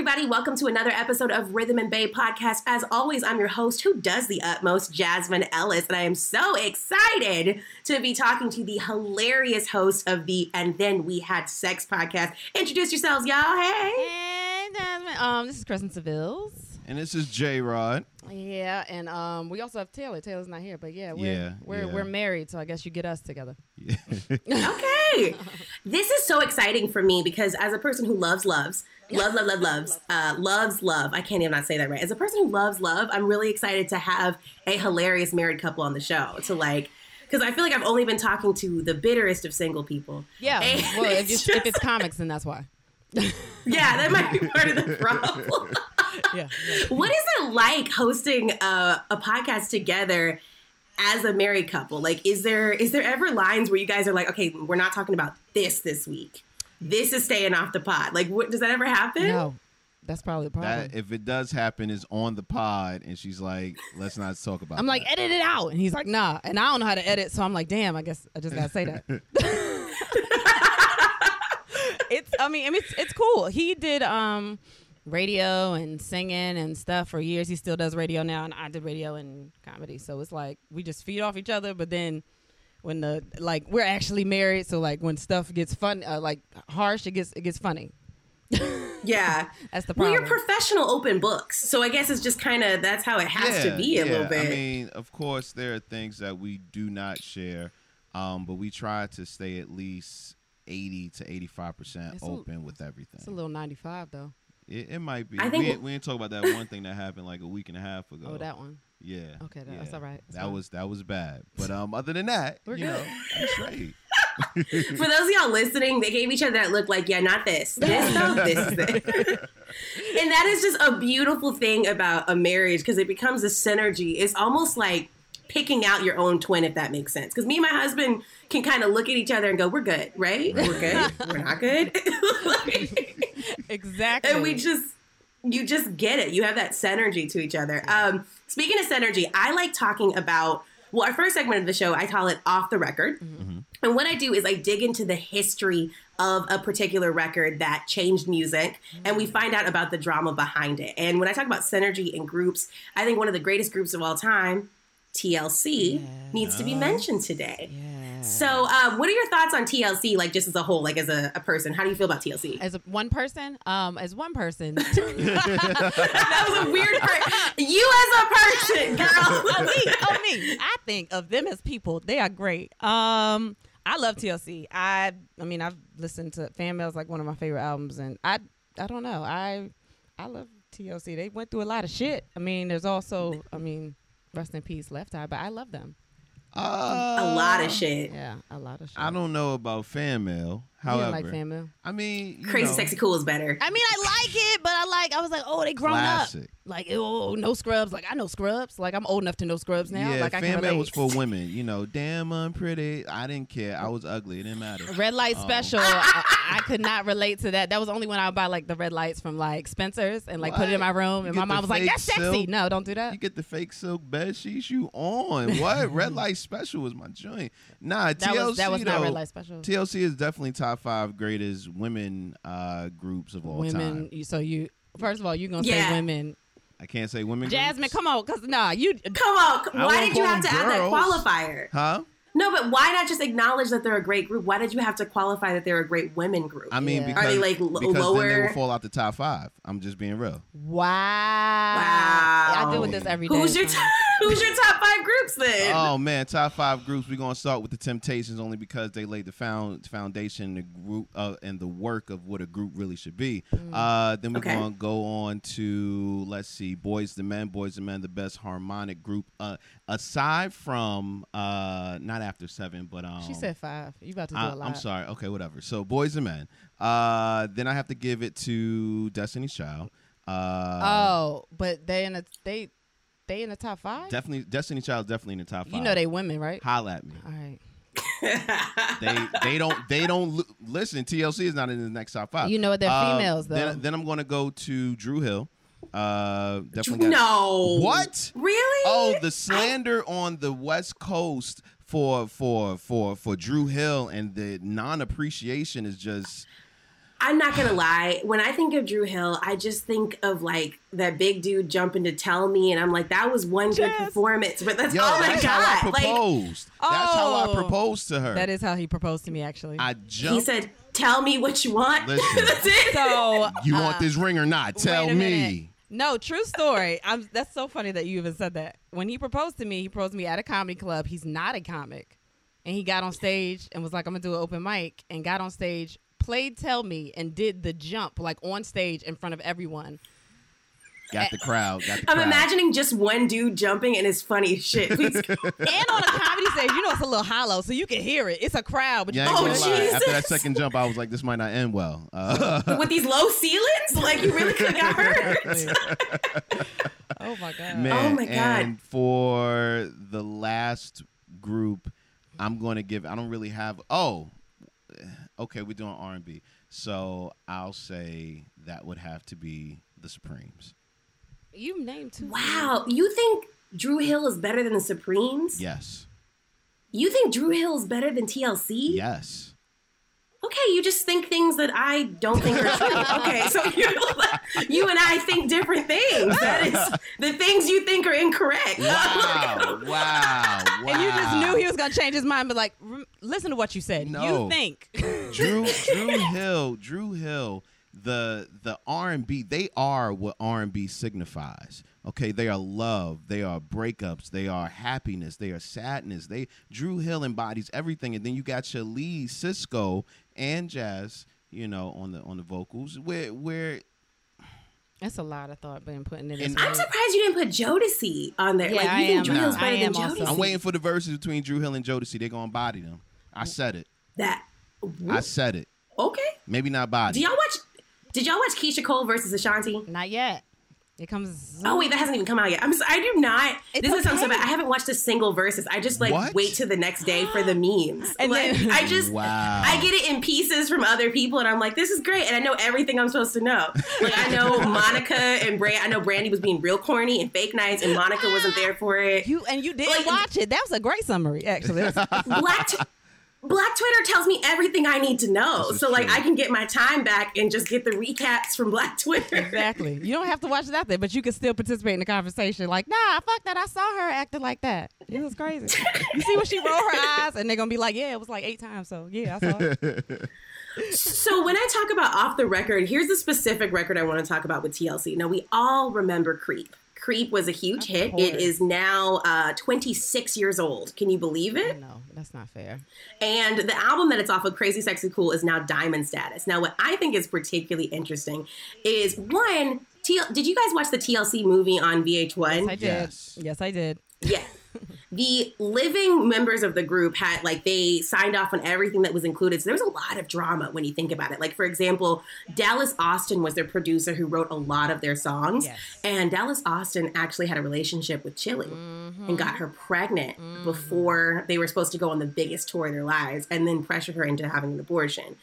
Hey, everybody, welcome to another episode of Rhythm and Bay podcast. As always, I'm your host who does the utmost, Jasmine Ellis, and I am so excited to be talking to the hilarious host of the And Then We Had Sex podcast. Introduce yourselves, y'all. Hey. Hey, Jasmine. Um, this is Kristen Sevilles. And this is J Rod. Yeah, and um, we also have Taylor. Taylor's not here, but yeah, we're Yeah, we're, yeah. we're married, so I guess you get us together. Okay. This is so exciting for me because as a person who loves loves, love, love, love, loves, uh, loves love. I can't even not say that right. As a person who loves love, I'm really excited to have a hilarious married couple on the show to like. Because I feel like I've only been talking to the bitterest of single people. Yeah. And well, if, just- if it's comics, then that's why. yeah, that might be part of the problem. Yeah. what is it like hosting a, a podcast together as a married couple? Like, is there is there ever lines where you guys are like, okay, we're not talking about this this week. This is staying off the pod. Like, what, does that ever happen? No, that's probably the problem. That if it does happen is on the pod and she's like, let's not talk about it. I'm like, that. edit it out, and he's like, nah, and I don't know how to edit, so I'm like, damn, I guess I just gotta say that. it's, I mean, I mean, it's, it's cool. He did um radio and singing and stuff for years. He still does radio now, and I did radio and comedy. So it's like we just feed off each other, but then. When the like we're actually married, so like when stuff gets fun, uh, like harsh, it gets it gets funny. Yeah. That's the Well, problem. you're professional open books, so I guess it's just kind of that's how it has to be a yeah. little bit. I mean, of course, there are things that we do not share, um, but we try to stay at least eighty to eighty-five percent It's a- open with everything. it's a little ninety five though. It, it might be. I think- we, we didn't talk about that one thing that happened like a week and a half ago. Oh, that one. Yeah. Okay, that- that's all right. That's that fine. was that was bad. But um, other than that, We're you good. know, it's straight. For those of y'all listening, they gave each other that look like, yeah, not this. This though, this is it. and that is just a beautiful thing about a marriage because it becomes a synergy. It's almost like picking out your own twin, if that makes sense. Because me and my husband can kind of look at each other and go, we're good, right? We're good. we're not good. Like- Exactly. and we just you just get it. You have that synergy to each other. Um speaking of synergy i like talking about well our first segment of the show i call it off the record. Mm-hmm. Mm-hmm. And what i do is i dig into the history of a particular record that changed music mm-hmm. and we find out about the drama behind it. And when i talk about synergy in groups i think one of the greatest groups of all time tlc needs to be mentioned today. Yeah. So uh, what are your thoughts on tlc like just as a whole like as a, a person how do you feel about tlc as a, one person, um, as one person, that was a weird part. You as a person, girl. oh me, oh me. I think of them as people. They are great. Um, I love TLC. I, I mean, I've listened to Fan Mail's like one of my favorite albums, and I, I don't know. I, I love TLC. They went through a lot of shit. I mean, there's also, I mean, rest in peace, Left Eye, but I love them. Uh, a lot of shit. Yeah, a lot of shit. I don't know about fan mail. You However, don't like Fan Mail? I mean, you Crazy know, Sexy Cool is better. I mean, I like it, but I like. I was like, oh, they grown Classic. up. Like, oh, oh, oh, no scrubs. Like, I know scrubs. Like, I'm old enough to know scrubs now. Yeah, like, I mail relate. was for women. You know, damn, I'm pretty. I didn't care. I was ugly. It didn't matter. Red light Oh. special. I, I could not relate to that. That was only when I would buy like the red lights from like Spencer's and like put it in my room. And my mom was like, fake "That's sexy." silk? No, don't do that. You get the fake silk bed sheets you on. What? Red light special was my joint. Nah, That TLC was that was not red light special. TLC is definitely top five greatest women uh, groups of all women. time. You, so you first of all, you're gonna Yeah. say women. I can't say women. Jasmine, groups. come on, cause nah, you. Come on. I Why won't did you call have to them add that girls. qualifier? Huh? No, but why not just acknowledge that they're a great group? Why did you have to qualify that they're a great women group? I mean, Yeah. because, Are they, like, l- because then they lower? will fall out the top five. I'm just being real. Wow. Wow. I deal with this every day. who's your t- who's your top five groups then? Oh man, top five groups. We're gonna start with the Temptations only because they laid the found foundation, the group, uh, and the work of what a group really should be. Uh, then we're Okay. gonna go on to let's see, Boyz II Men. Boyz II Men, the best harmonic group uh, aside from uh, not after seven, but um, She said five. You about to do I, a lot. I'm sorry. Okay, whatever. So Boys and Men. Uh, then I have to give it to Destiny's Child. Uh, Oh, but they in the they they in the top five. definitely Destiny's Child. Definitely in the top five. you know they women, right? holla at me. All right. they they don't they don't li- listen. TLC is not in the next top five. You know what, they're Uh, females, though. Then, then I'm going to go to Dru Hill. Uh, definitely got- no. What? Really? Oh, the slander on the West Coast for for for for Dru Hill and the non appreciation is just I'm not gonna lie. When I think of Dru Hill, I just think of like that big dude jumping to tell me, and I'm like, that was one good Yes. performance. But that's Yo, all that's I how I got. Like proposed. that's how I Oh. proposed to her. That is how he proposed to me, actually. I he said, "Tell me what you want." Listen. that's it. so you uh, want this ring or not? Tell wait a minute. No, true story. I'm, that's so funny that you even said that. When he proposed to me, he proposed to me at a comedy club. He's not a comic. And he got on stage and was like, I'm going to do an open mic. And got on stage, played Tell Me, and did the jump like on stage in front of everyone. Got the crowd. Got the I'm crowd. imagining just one dude jumping, and it's funny as shit. Please. And on a comedy stage, you know it's a little hollow, so you can hear it. It's a crowd. But Yeah, I you ain't Oh. Jesus. After that second jump, I was like, this might not end well. Uh, with these low ceilings, like you really could have got hurt. oh my God. Man, Oh my God. And for the last group, I'm going to give. I don't really have. Oh, okay. We're doing R&B, so I'll say that would have to be the Supremes. You named two. Wow, you think Dru Hill is better than the Supremes? Yes. You think Dru Hill is better than TLC? Yes. Okay, you just think things that I don't think are true. okay, so you you and I think different things. That is the things you think are incorrect. Wow. wow. Wow. And you just knew he was going to change his mind, but like, "Rem- listen to what you said. No. You think. Drew Dru Hill, Dru Hill, the the R and B, they are what R and B signifies. Okay, they are love, they are breakups, they are happiness, they are sadness. They Dru Hill embodies everything, and then you got your lead Sisqo and Jazz, you know, on the on the vocals. Where where That's a lot of thought being put in this. And- I'm surprised you didn't put Jodeci on there. Yeah, like you I think am. Dru Hill's I better am than. Jodeci? I'm waiting for the verses between Dru Hill and Jodeci. They're gonna body them. I said it. that. I said it. Okay. Maybe not body. Do y'all watch? Did y'all watch Keyshia Cole versus Ashanti? Not yet. It comes. Oh wait, that hasn't even come out yet. I'm. So, I do not. It's this is sound so bad. I haven't watched a single verses. I just like What? wait till the next day for the memes. And like then- I just. Wow. I get it in pieces from other people, and I'm like, this is great, and I know everything I'm supposed to know. Like I know Monica and Brand. I know Brandy was being real corny and fake nice, and Monica wasn't there for it. You and you didn't Like- watch it. That was a great summary, actually. Black. T- Black Twitter tells me everything I need to know, This is so like true. I can get my time back and just get the recaps from Black Twitter. exactly. You don't have to watch it out there, but you can still participate in the conversation. Like, nah, fuck that. I saw her acting like that. It was crazy. you see when she rolled her eyes, and they're gonna be like, yeah, it was like eight times. So yeah, I saw it. So when I talk about off the record, here's the specific record I want to talk about with TLC. Now we all remember Creep. Creep was a huge Of hit. course. It is now uh, 26 years old. Can you believe it? no, that's not fair. And the album that it's off of, Crazy Sexy Cool, is now diamond status. Now, what I think is particularly interesting is one. TL- did you guys watch the TLC movie on VH1? Yes, I did. Yes. Yes, I did. Yeah. The living members of the group had like they signed off on everything that was included. So there was a lot of drama when you think about it. Like for example, Dallas Austin was their producer who wrote a lot of their songs. Yes. And Dallas Austin actually had a relationship with Chili Mm-hmm. and got her pregnant before they were supposed to go on the biggest tour of their lives and then pressured her into having an abortion.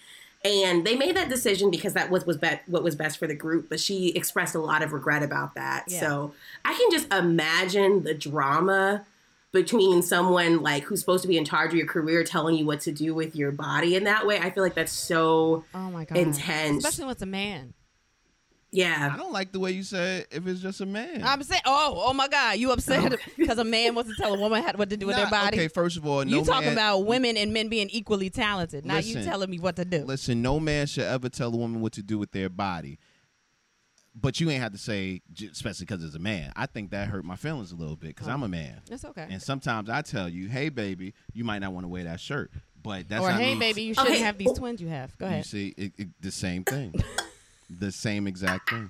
And they made that decision because that was, was be- what was best for the group, but she expressed a lot of regret about that. Yeah. So I can just imagine the drama between someone like who's supposed to be in charge of your career telling you what to do with your body in that way. I feel like that's so Oh my god, Intense. Especially when it's a man. yeah. I don't like the way you said if it's just a man. I'm saying, oh, oh my god, you upset oh. because a man wants to tell a woman what to do with their body? Okay, first of all, no you talking man, about women and men being equally talented, not you telling me what to do. Listen, no man should ever tell a woman what to do with their body. But you ain't have to say, especially because it's a man. I think that hurt my feelings a little bit because I'm a oh, man, That's okay. and sometimes I tell you, "Hey, baby, you might not want to wear that shirt." But that's or not hey, me. baby, you oh, shouldn't Okay. have these twins you have. Go ahead. You see, it, it, the same thing, the same exact thing.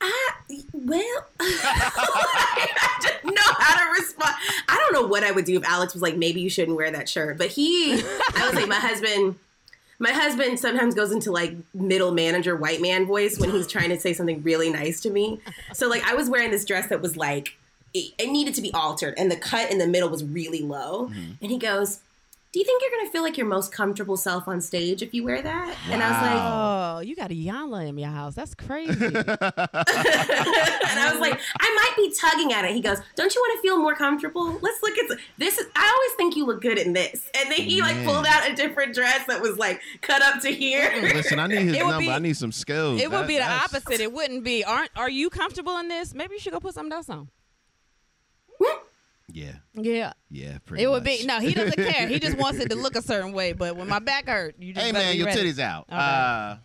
I, well, I don't know how to respond. I don't know what I would do if Alex was like, maybe you shouldn't wear that shirt. But he, I would say, my husband, my husband sometimes goes into like middle manager white man voice when he's trying to say something really nice to me. So like, I was wearing this dress that was like, it, it needed to be altered, and the cut in the middle was really low. Mm-hmm. And he goes, do you think you're gonna feel like your most comfortable self on stage if you wear that? And I was like, Oh, you got a Yana in your house. That's crazy. and I was like, I might be tugging at it. He goes, Don't you want to feel more comfortable? Let's look at this. Is I always think you look good in this. And then he like pulled out a different dress that was like cut up to here. Listen, I need his It number. be- I need some skills. it would be the that's- opposite. It wouldn't be. Aren't are you comfortable in this? Maybe you should go put something else on. Yeah, Yeah. yeah, pretty It would much. be no. He doesn't care. He just wants it to look a certain way. But when my back hurt, you just Hey man, be your ready. titties out. Okay. Uh,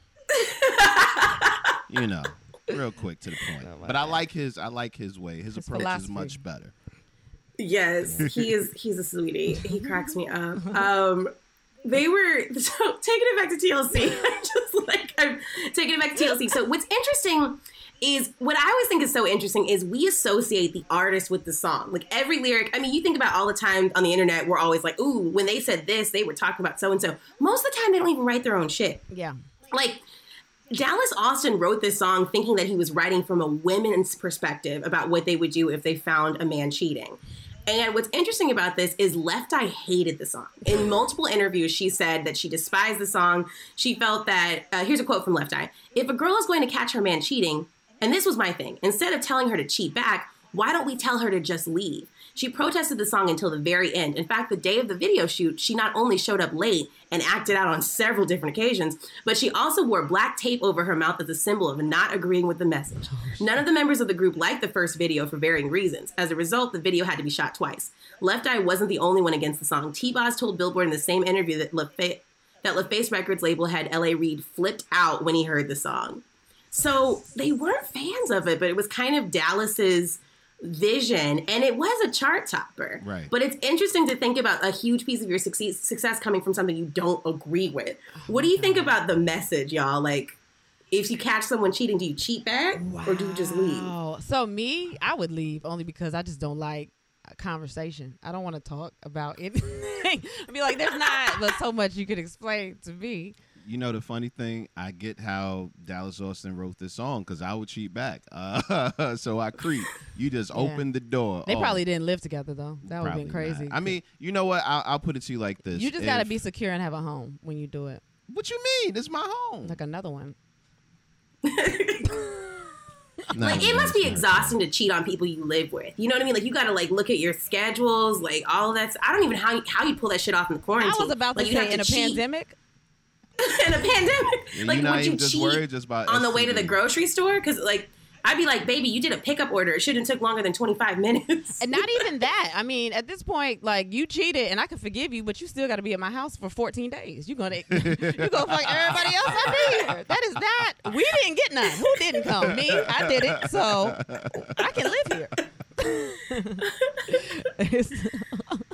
you know, real quick to the point. Oh, my but I God. like his. I like his way. His, His approach philosophy. is much better. Yes, he is. He's a sweetie. He cracks me up. Um, they were so taking it back to TLC. Just like I'm taking it back to TLC. So what's interesting is what I always think is so interesting is we associate the artist with the song. Like every lyric. I mean, you think about all the time on the internet. We're always like, "Ooh, when they said this, they were talking about so and so." Most of the time, they don't even write their own shit. Yeah. Like Dallas Austin wrote this song thinking that he was writing from a women's perspective about what they would do if they found a man cheating. And what's interesting about this is Left Eye hated the song. In multiple interviews, she said that she despised the song. She felt that, uh, here's a quote from Left Eye If a girl is going to catch her man cheating, and this was my thing, instead of telling her to cheat back, why don't we tell her to just leave? She protested the song until the very end. In fact, the day of the video shoot, she not only showed up late and acted out on several different occasions, but she also wore black tape over her mouth as a symbol of not agreeing with the message. None of the members of the group liked the first video for varying reasons. As a result, the video had to be shot twice. Left Eye wasn't the only one against the song. T-Boz told Billboard in the same interview that LaFace, that Records label head L.A. Reid flipped out when he heard the song. So they weren't fans of it, but it was kind of Dallas's vision, and it was a chart topper. Right. But it's interesting to think about a huge piece of your success, success coming from something you don't agree with. What do you think about the message, y'all? Like, if you catch someone cheating, do you cheat back or do you just leave? Wow. So me, I would leave only because I just don't like conversation. I don't want to talk about anything. I'd be like, there's not, but so much you could explain to me. You know the funny thing, I get how Dallas Austin wrote this song because I would cheat back. Uh, so I creep. You just Yeah. opened the door. They Oh, probably didn't live together though. That would have been probably not. crazy. I mean, you know what? I'll, I'll put it to you like this: you just got to be secure and have a home when you do it. What you mean? It's my home. Like another one. No, Like it must be exhausting to cheat on people you live with. You know what I mean? Like you got to like look at your schedules, like all of that. I don't even how you, how you pull that shit off in the quarantine. I was about to like, you have say in a cheat pandemic. In a pandemic. Yeah, like you're would you even just cheat just about on the way to the grocery store? Because like I'd be like, baby, you did a pickup order. It shouldn't took longer than twenty five minutes. And not even that. I mean, at this point, like you cheated, and I can forgive you, but you still got to be at my house for 14 days. You gonna you gonna fuck everybody else I here. That is not, We didn't get none. Who didn't come? Me. I did it. So I can live here.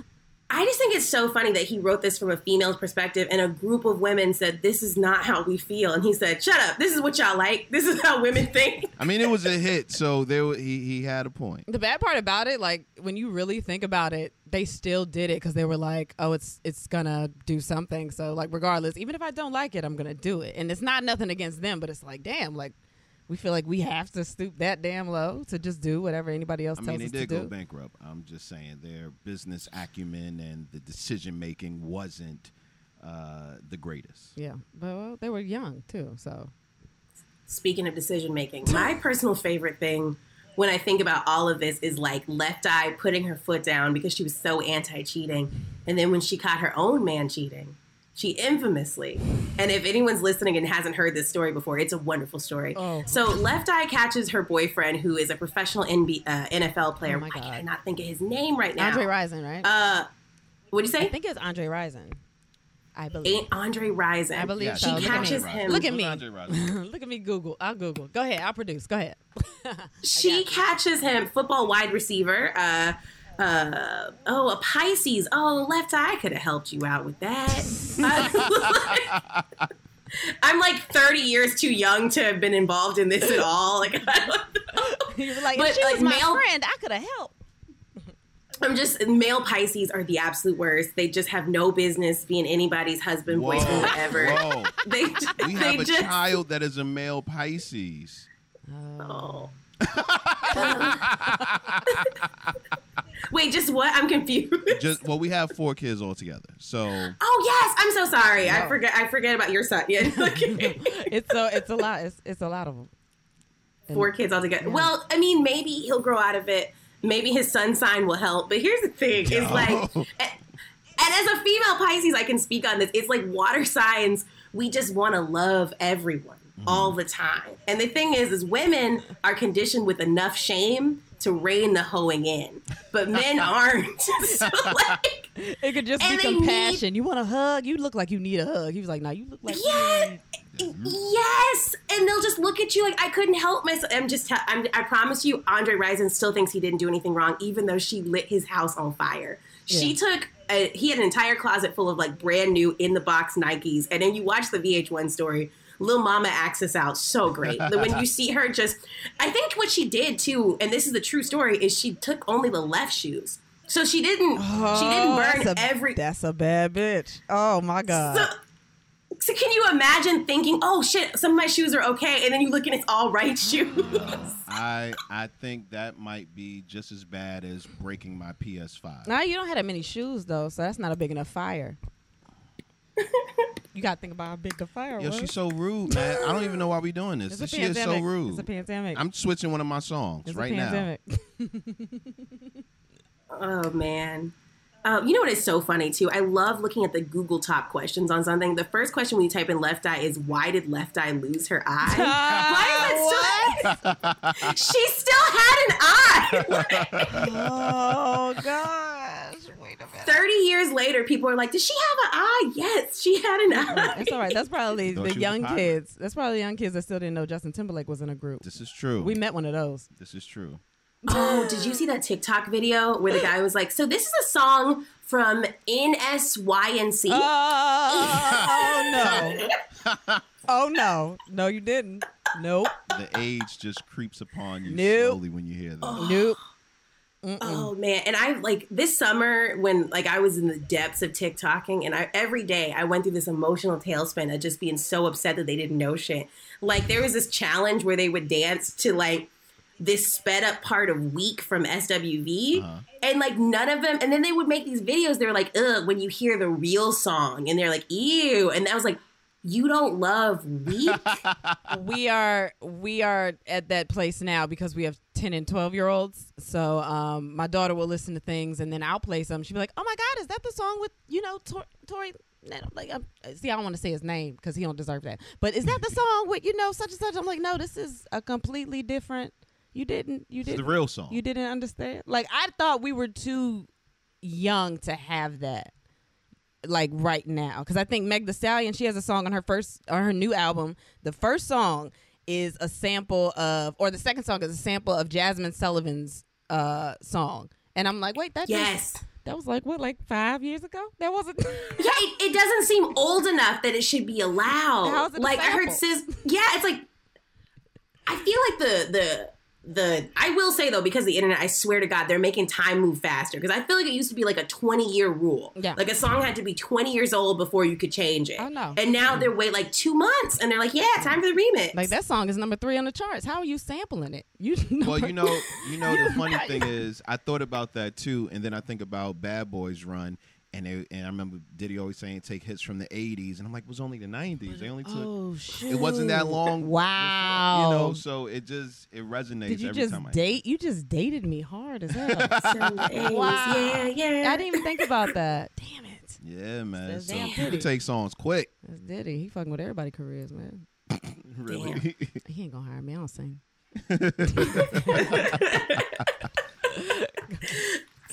It's- I just think it's so funny that he wrote this from a female's perspective, and a group of women said, "This is not how we feel," and he said, "Shut up. This is what y'all like. This is how women think." I mean, it was a hit, so there he he had a point. the bad part about it, like when you really think about it, they still did it because they were like, "Oh, it's it's gonna do something." So like, regardless, even if I don't like it, I'm gonna do it. And it's not nothing against them, but it's like, damn, like we feel like we have to stoop that damn low to just do whatever anybody else I tells mean, they us to did go bankrupt. I'm just saying their business acumen and the decision making wasn't uh, the greatest. Yeah, but well, they were young too, so Speaking of decision making, my personal favorite thing when I think about all of this is like Left Eye putting her foot down because she was so anti cheating. And then when she caught her own man cheating, she infamously, and if anyone's listening and hasn't heard this story before, it's a wonderful story. Oh. So Left Eye catches her boyfriend, who is a professional NB, uh, NFL player. Oh my I God. cannot think of his name right now. Andre Rison, right? Uh, what'd you say? I say? think it's Andre Rison. I believe. Ain't Andre Rison. I believe Yeah, so. she Look catches him. Look at me. Look at me. Google. I'll Google. Go ahead. I'll produce. Go ahead. she catches him football wide receiver uh uh oh a pisces oh left eye could have helped you out with that i'm like 30 years too young to have been involved in this at all like I don't know. you were like, But, if she like, was my male- friend, I could have helped. i'm just male pisces are the absolute worst they just have no business being anybody's husband Whoa, boyfriend whatever whoa. they, We they have a just child that is a male Pisces. Oh. Wait, Wait, just what? I'm confused. Just well, we have four kids all together. So oh yes, I'm so sorry. I forget. I forget about your son. Yeah, it's so it's a lot. It's it's a lot of them. four kids all together. Well, I mean, maybe he'll grow out of it. Maybe his sun sign will help. But here's the thing: is like, and, and as a female Pisces, I can speak on this. It's like water signs. We just want to love everyone mm-hmm. all the time. And the thing is, is women are conditioned with enough shame to rein the hoeing in, but men aren't. so like, It could just be compassion. You want a hug? You look like you need a hug. He was like, "No, you look like you yeah, need- yes, and they'll just look at you like I couldn't help myself. I'm just, I'm, I promise you, Andre Rison still thinks he didn't do anything wrong, even though she lit his house on fire. She took. A, he had an entire closet full of like brand new in the box Nikes, and then you watch the VH1 story. Lil Mama acts us out so great. That when you see her just, I think what she did too, and this is the true story, is she took only the left shoes. So she didn't. she didn't Oh, burn that's a, every. That's a bad bitch. Oh my god. So, so can you imagine thinking, "Oh shit, some of my shoes are okay," and then you look and it's all right shoes? Uh, I I think that might be just as bad as breaking my PS5. Now you don't have that many shoes though, so that's not a big enough fire. you gotta think about how big the fire Yo, was. she's so rude, man. I don't even know why we doing this. It's a she is so rude. It's a pandemic. I'm switching one of my songs It's a right now. Oh man. Um, you know what is so funny too? I love looking at the Google top questions on something. The first question when you type in left eye is why did left eye lose her eye? Why is She still had an eye. oh god. 30 years later, people are like, Did she have an eye? Yes, she had an eye. That's all right. That's probably the young kids. That's probably the young kids that still didn't know Justin Timberlake was in a group. This is true. We met one of those. This is true. Oh, did you see that TikTok video where the guy was like, So this is a song from NSYNC? Oh, no. oh, no. No, you didn't. Nope. The age just creeps upon you nope. slowly when you hear that. Nope. Oh man, and I like this summer when like I was in the depths of TikToking, and I every day I went through this emotional tailspin of just being so upset that they didn't know shit. Like there was this challenge where they would dance to like this sped up part of Weak from SWV, uh-huh. and like none of them. And then they would make these videos. they were like, ugh, when you hear the real song, and they're like, ew, and I was like, you don't love Weak. we are we are at that place now because we have 10 and 12 year olds. So um my daughter will listen to things and then i'll play some. She'll be like oh my god is that the song with you know Tor- tori? Like I'm, see i don't want to say his name because he don't deserve that. But is that the song with you know such and such? I'm like no this is a completely different you didn't you didn't the real song. you didn't understand? Like i thought we were too young to have that like right now because I think Meg Thee Stallion she has a song on her first on her new album. The first song is a sample of, or the second song is a sample of Jazmine Sullivan's uh song, and I'm like, wait, that just- yes. that was like what, like five years ago? That wasn't. Yeah, it, it doesn't seem old enough that it should be allowed. How's it like I heard sis yeah, it's like I feel like the the the I will say though because of the internet I swear to God they're making time move faster because I feel like it used to be like a 20 year rule. Yeah. Like a song had to be 20 years old before you could change it. Oh, no. And now they're wait like 2 months and they're like, "Yeah, time for the remix." like that song is number three on the charts. How are you sampling it? You know, well, you know, you know the funny thing is, I thought about that too, and then I think about Bad Boys Run, and they, and I remember Diddy always saying take hits from the '80s, and I'm like, it was only the '90s. They only took. oh shit, It wasn't that long. Wow. You know, so it just it resonates Did you every just time I date? You just dated me hard as hell. Wow. Yeah, yeah. I didn't even think about that. Damn it. Yeah, man. That's So damn pretty. take songs quick. That's Diddy. He fucking with everybody's careers, man. Really. He ain't gonna hire me. I don't sing.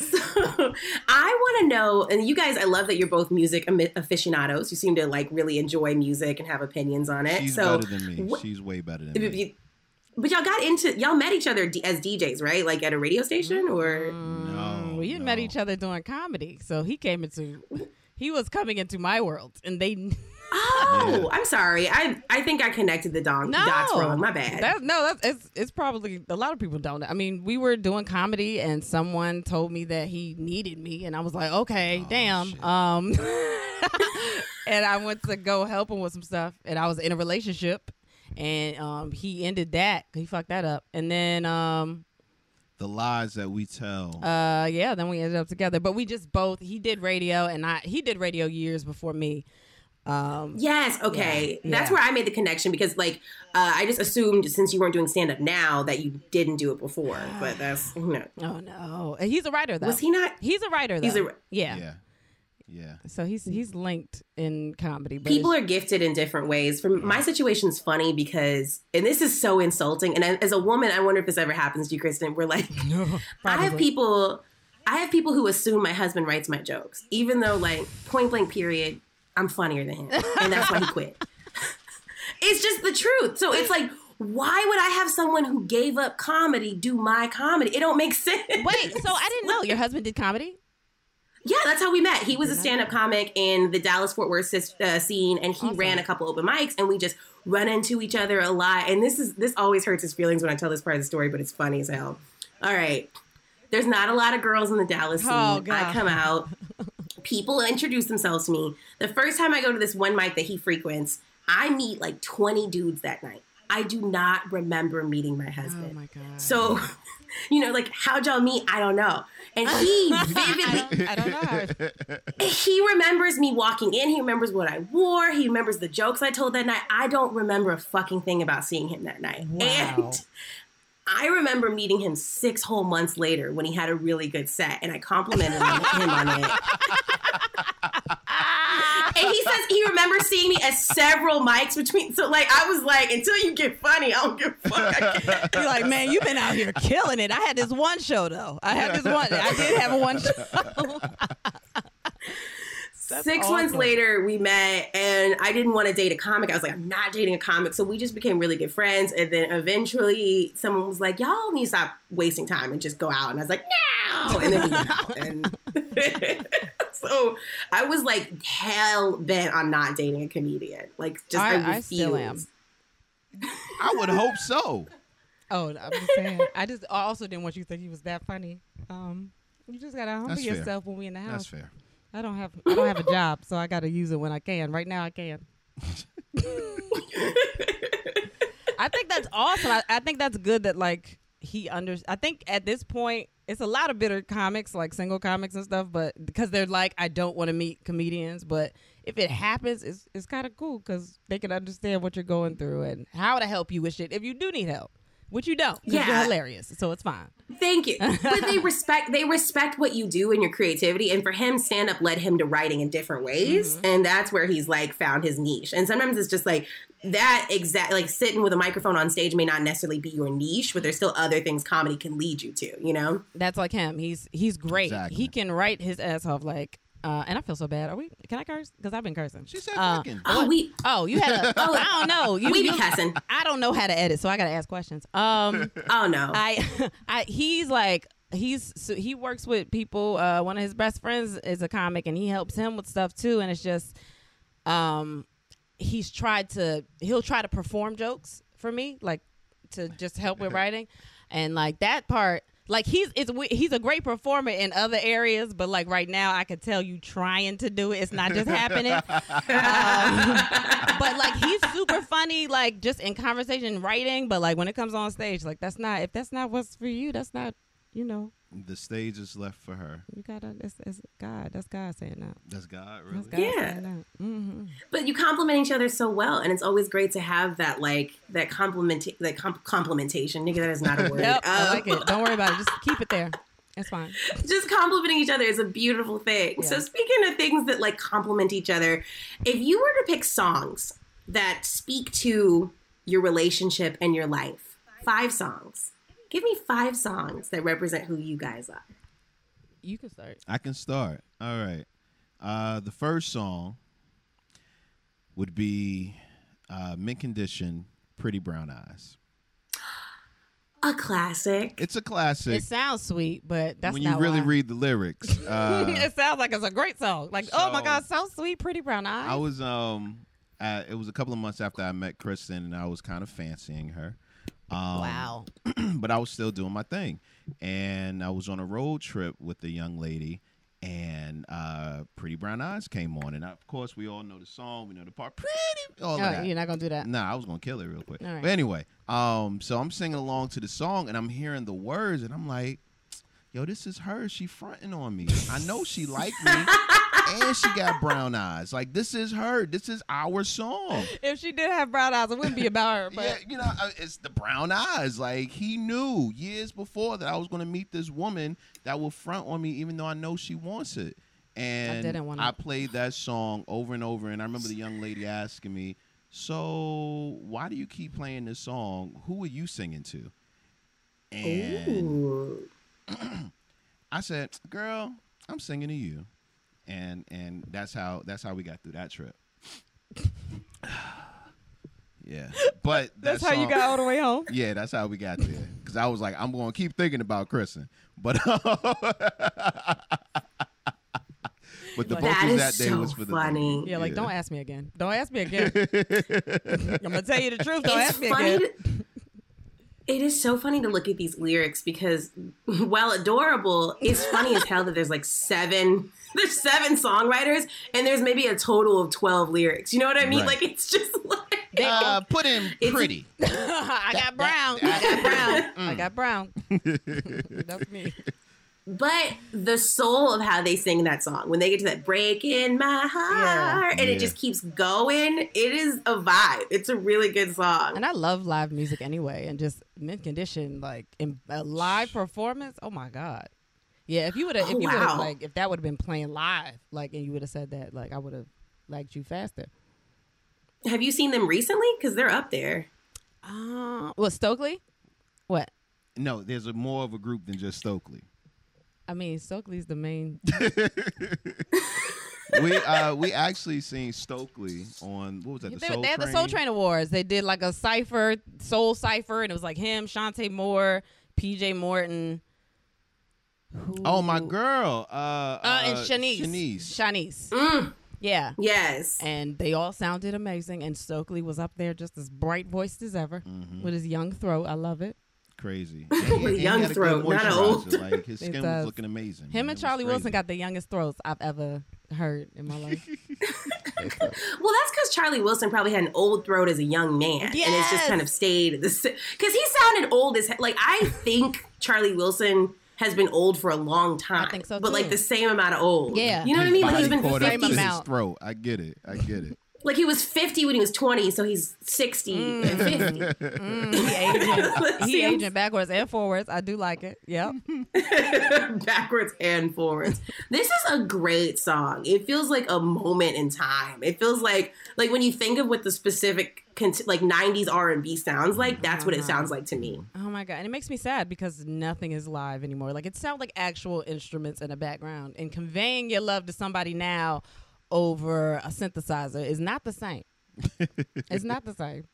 I want to know, and you guys, I love that you're both music aficionados. You seem to like really enjoy music and have opinions on it. She's so, better than me. wh- She's way better than but me. but y'all got into y'all met each other d- as DJs, right? Like at a radio station, or mm, No, we had met each other doing comedy, so he came into. He was coming into my world, and they. Oh, Yeah. I'm sorry. I I think I connected the don- No, dots wrong. My bad. That, no, that's it's it's probably a lot of people don't. I mean, we were doing comedy, and someone told me that he needed me, and I was like, okay, damn. shit. Um, and I went to go help him with some stuff, and I was in a relationship, and um, he ended that. He fucked that up, and then um, the lies that we tell. Uh, yeah. Then we ended up together, but we just both. He did radio, and I he did radio years before me. Um, Yes, okay. Yeah, That's yeah. where I made the connection because, like, uh, I just assumed since you weren't doing stand up now that you didn't do it before. But that's, you know. oh no, he's a writer though. Was he not? He's a writer though. He's a- yeah. yeah, yeah. So he's he's linked in comedy. But People are gifted in different ways. For my situation's funny because, and this is so insulting. And as a woman, I wonder if this ever happens to you, Kristen. We're like, I have people, I have people who assume my husband writes my jokes, even though, like, point blank, period, I'm funnier than him, and that's why he quit. it's just the truth. So it's like, why would I have someone who gave up comedy do my comedy? It don't make sense. Wait, so I didn't know your husband did comedy. Yeah, that's how we met. He was a stand-up comic in the Dallas Fort Worth uh, scene, and he Awesome. ran a couple open mics, and we just run into each other a lot. And this is this always hurts his feelings when I tell this part of the story, but it's funny as hell. All right, there's not a lot of girls in the Dallas scene. Oh, God. I come out, people introduce themselves to me. The first time I go to this one mic that he frequents, I meet like 20 dudes that night. I do not remember meeting my husband. Oh my god. So, you know, like how'd y'all meet? I don't know. And he vividly I don't know. How, he remembers me walking in. He remembers what I wore. He remembers the jokes I told that night. I don't remember a fucking thing about seeing him that night. Wow. And I remember meeting him six whole months later when he had a really good set, and I complimented him on it. And he says he remembers seeing me at several mics between. So, like, I was like, until you get funny, I don't give a fuck. I can't. You're like, man, you've been out here killing it. I had this one show though. I had this one. I did have a one show. That's Six months later, we met, and I didn't want to date a comic. I was like, I'm not dating a comic. So we just became really good friends. And then eventually, someone was like, Y'all need to stop wasting time and just go out. And I was like, No. And then we went out. And so I was like hell bent on not dating a comedian. Like, just I, I- I still am. I would hope so. Oh, I'm just saying. I just I also didn't want you to think he was that funny. Um, you just gotta humble That's fair. yourself when we in the house. That's fair. I don't have I don't have a job, so I gotta use it when I can. Right now, I can. I think that's awesome. I, I think that's good that like he under. I think at this point, it's a lot of bitter comics, like single comics and stuff, but because they're like, I don't want to meet comedians, but if it happens, it's it's kind of cool because they can understand what you're going through and how to help you with shit if you do need help, which you don't. 'cause you're Yeah. hilarious, so it's fine. Thank you. But they respect they respect what you do and your creativity. And for him, stand up led him to writing in different ways. Mm-hmm. And that's where he's like found his niche. And sometimes it's just like that exact like sitting with a microphone on stage may not necessarily be your niche, but there's still other things comedy can lead you to, you know? That's like him. He's he's great. Exactly. He can write his ass off like. Uh, and I feel so bad. Are we? Can I curse? Because I've been cursing. She said Uh, fucking. Oh, we Oh, you had a. Oh, I don't know. You, we be you- cussing. I don't know how to edit, so I gotta ask questions. Um, Oh no. I, I, he's like, he's so he works with people. Uh, one of his best friends is a comic, and he helps him with stuff too. And it's just, um, he's tried to. He'll try to perform jokes for me, like to just help with writing, and like that part. Like he's it's he's a great performer in other areas, but like right now I could tell you trying to do it. It's not just happening. Um, but like he's super funny, like just in conversation, writing. But like when it comes on stage, like that's not if that's not what's for you, that's not you know The stage is left for her. you gotta it's, it's God. That's God saying that. That's God, That's really. God Yeah. saying that. hmm but you compliment each other so well, and it's always great to have that like that compliment that comp- complementation. Nigga, that is not a word. Yep, I Um, like it. Don't worry about it. Just keep it there. It's fine. just complimenting each other is a beautiful thing. So speaking of things that like compliment each other, if you were to pick songs that speak to your relationship and your life, five songs. Give me five songs that represent who you guys are. You can start. I can start. All right. Uh, the first song would be uh, Mint Condition, Pretty Brown Eyes. A classic. It's a classic. It sounds sweet, but that's when you not really why. read the lyrics. Uh, it sounds like it's a great song. Like, oh my God, so sweet, pretty brown eyes. I was um, at, it was a couple of months after I met Kristen, and I was kind of fancying her. Um, wow. but I was still doing my thing. And I was on a road trip with a young lady, and uh, Pretty Brown Eyes came on. And of course, we all know the song, we know the part. Pretty all Oh, that. you're not gonna do that. Nah, I was gonna kill it real quick. Right. But anyway, um, so I'm singing along to the song and I'm hearing the words and I'm like, yo, this is her. She fronting on me. I know she like me. and she got brown eyes. Like this is her. This is our song. If she did have brown eyes, it wouldn't be about her. But yeah, you know, uh, it's the brown eyes. Like he knew years before that I was going to meet this woman that will front on me, even though I know she wants it. And I, didn't want I played that song over and over, and I remember the young lady asking me, "So why do you keep playing this song? Who are you singing to?" And Ooh. I said, "Girl, I'm singing to you," and and that's how that's how we got through that trip. yeah, but that's that how you got all the way home. Yeah, that's how we got there. Because I was like, I'm going to keep thinking about Kristen, but but the That vocals is that day so was for the funny. Yeah, like don't ask me again. Don't ask me again. I'm gonna tell you the truth. Don't it's ask me funny. again. To, it is so funny to look at these lyrics because, while adorable, it's funny as hell that there's like seven. There's seven songwriters, and there's maybe a total of twelve lyrics. You know what I mean? Right. Like it's just like Uh, put in pretty. I got brown. I got brown. I got brown. That's me. But the soul of how they sing that song, when they get to that break in my heart, and Yeah. it just keeps going, it is a vibe. It's a really good song. And I love live music anyway, and just mint condition, like in a live performance. Oh my god. Yeah, if you would have, if Oh, you would have, wow. like, if that would have been playing live, like, and you would have said that, like, I would have liked you faster. Have you seen them recently? Because they're up there. Uh, well, Stokley? What? No, there's a more of a group than just Stokley. I mean, Stokley's the main. We uh we actually seen Stokley on what was that? The they, Soul they had the Soul Train Awards. They did like a cipher, Soul Cipher, and it was like him, Chanté Moore, PJ Morton. Who, Oh my girl. Uh, uh, Uh, and Shanice. Shanice. Shanice. Mm, Yeah. yes. And they all sounded amazing. And Stokley was up there just as bright voiced as ever Mhm. with his young throat. I love it. Crazy. With And he- and young had a good throat, not moisturizer. old. Like his skin was looking amazing. Him It and Charlie Wilson got the youngest throats I've ever heard in my life. Well, that's because Charlie Wilson probably had an old throat as a young man, and it's just kind of stayed the because he sounded old as he- like I think Charlie Wilson has been old for a long time. I think so, but like the same amount of old. Yeah. you know what I mean? Like he's body been caught Same fifty. his amount. throat. I get it. I get it. Like he was fifty when he was twenty, so he's sixty and mm. fifty. Mm. mm, he aging, he aging backwards and forwards. I do like it. Yep. backwards and forwards. This is a great song. It feels like a moment in time. It feels like like when you think of what the specific like 90s R&B sounds like, that's what it uh-huh. sounds like to me. Oh my god, and it makes me sad because nothing is live anymore. Like it sounds like actual instruments in the background, and conveying your love to somebody now over a synthesizer is not the same. it's not the same.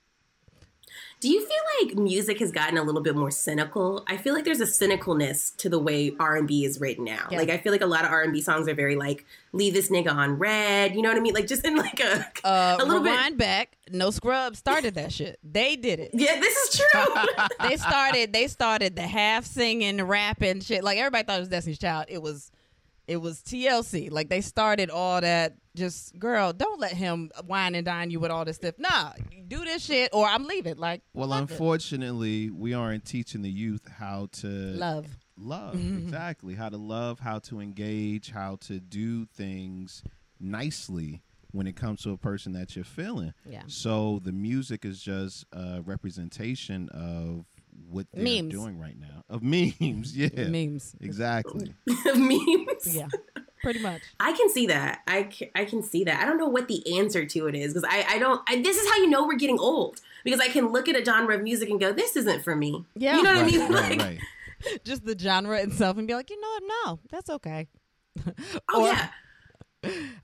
Do you feel like music has gotten a little bit more cynical? I feel like there's a cynicalness to the way R&B is written now. Yeah. Like I feel like a lot of R&B songs are very like leave this nigga on red, you know what I mean? Like just in like a Uh, a little bit rewind back. No Scrub started that shit. They did it. Yeah, this is true. They started. They started the half singing, rapping shit. Like everybody thought it was Destiny's Child. It was, it was TLC. Like they started all that. Just girl, don't let him wine and dine you with all this stuff. Nah, do this shit or I'm leaving. Like Well, fuck it. unfortunately, we aren't teaching the youth how to love. love mm-hmm. exactly how to love how to engage how to do things nicely when it comes to a person that you're feeling Yeah. so the music is just a representation of what they're Memes. doing right now of memes yeah Memes. exactly Memes. Yeah, pretty much. I can see that. I, ca- I can see that. I don't know what the answer to it is because I, I don't. I, this is how you know we're getting old because I can look at a genre of music and go, "This isn't for me." Yeah. you know what right, I mean? right, Like, right. Just the genre itself and be like, you know what? No, that's okay. Oh Or- yeah,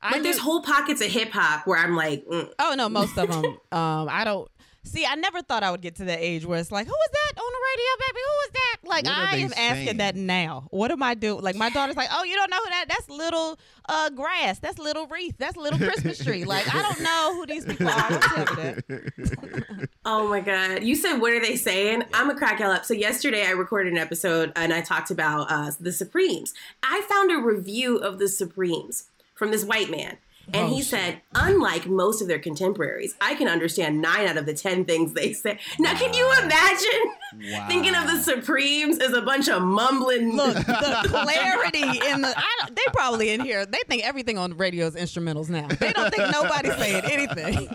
I like there's whole pockets of hip hop where I'm like, mm. Oh no, most of them. um, I don't see. I never thought I would get to that age where it's like, who is that on the radio, baby? Who is that? Like What I they am asking that now. What am I doing? Like my daughter's like, oh, you don't know who that? That's little uh grass. That's little wreath. That's little Christmas tree. Like I don't know who these people are. Tell me that. oh my god. You said what are they saying? I'm gonna crack y'all up. So yesterday I recorded an episode and I talked about uh, the Supremes. I found a review of the Supremes from this white man. And Oh, he shit. said, unlike most of their contemporaries, I can understand nine out of the 10 things they say. Now, can you imagine Wow. thinking of the Supremes as a bunch of mumbling? Look, the clarity in the. I don't, they probably in here. They think everything on the radio is instrumentals now. They don't think nobody's saying anything.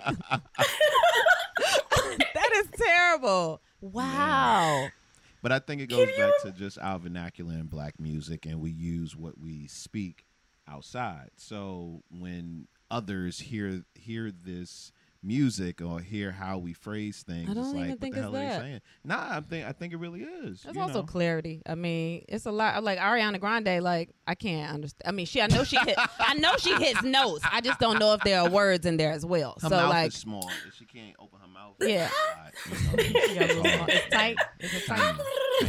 that is terrible. Wow. But I think it goes back to just our vernacular in black music, and we use what we speak outside. So when others hear hear this music or hear how we phrase things, I don't it's even like, what think the it's hell are that. they saying? Nah, I think I think it really is. There's you also know? clarity. I mean, it's a lot. Like Ariana Grande, like I can't understand. I mean, she. I know she hit. I know she hits notes. I just don't know if there are words in there as well. Her so mouth like, is small. She can't open her mouth. Yeah. wide, you know? she got a little small- it's tight. It's tight. Mm.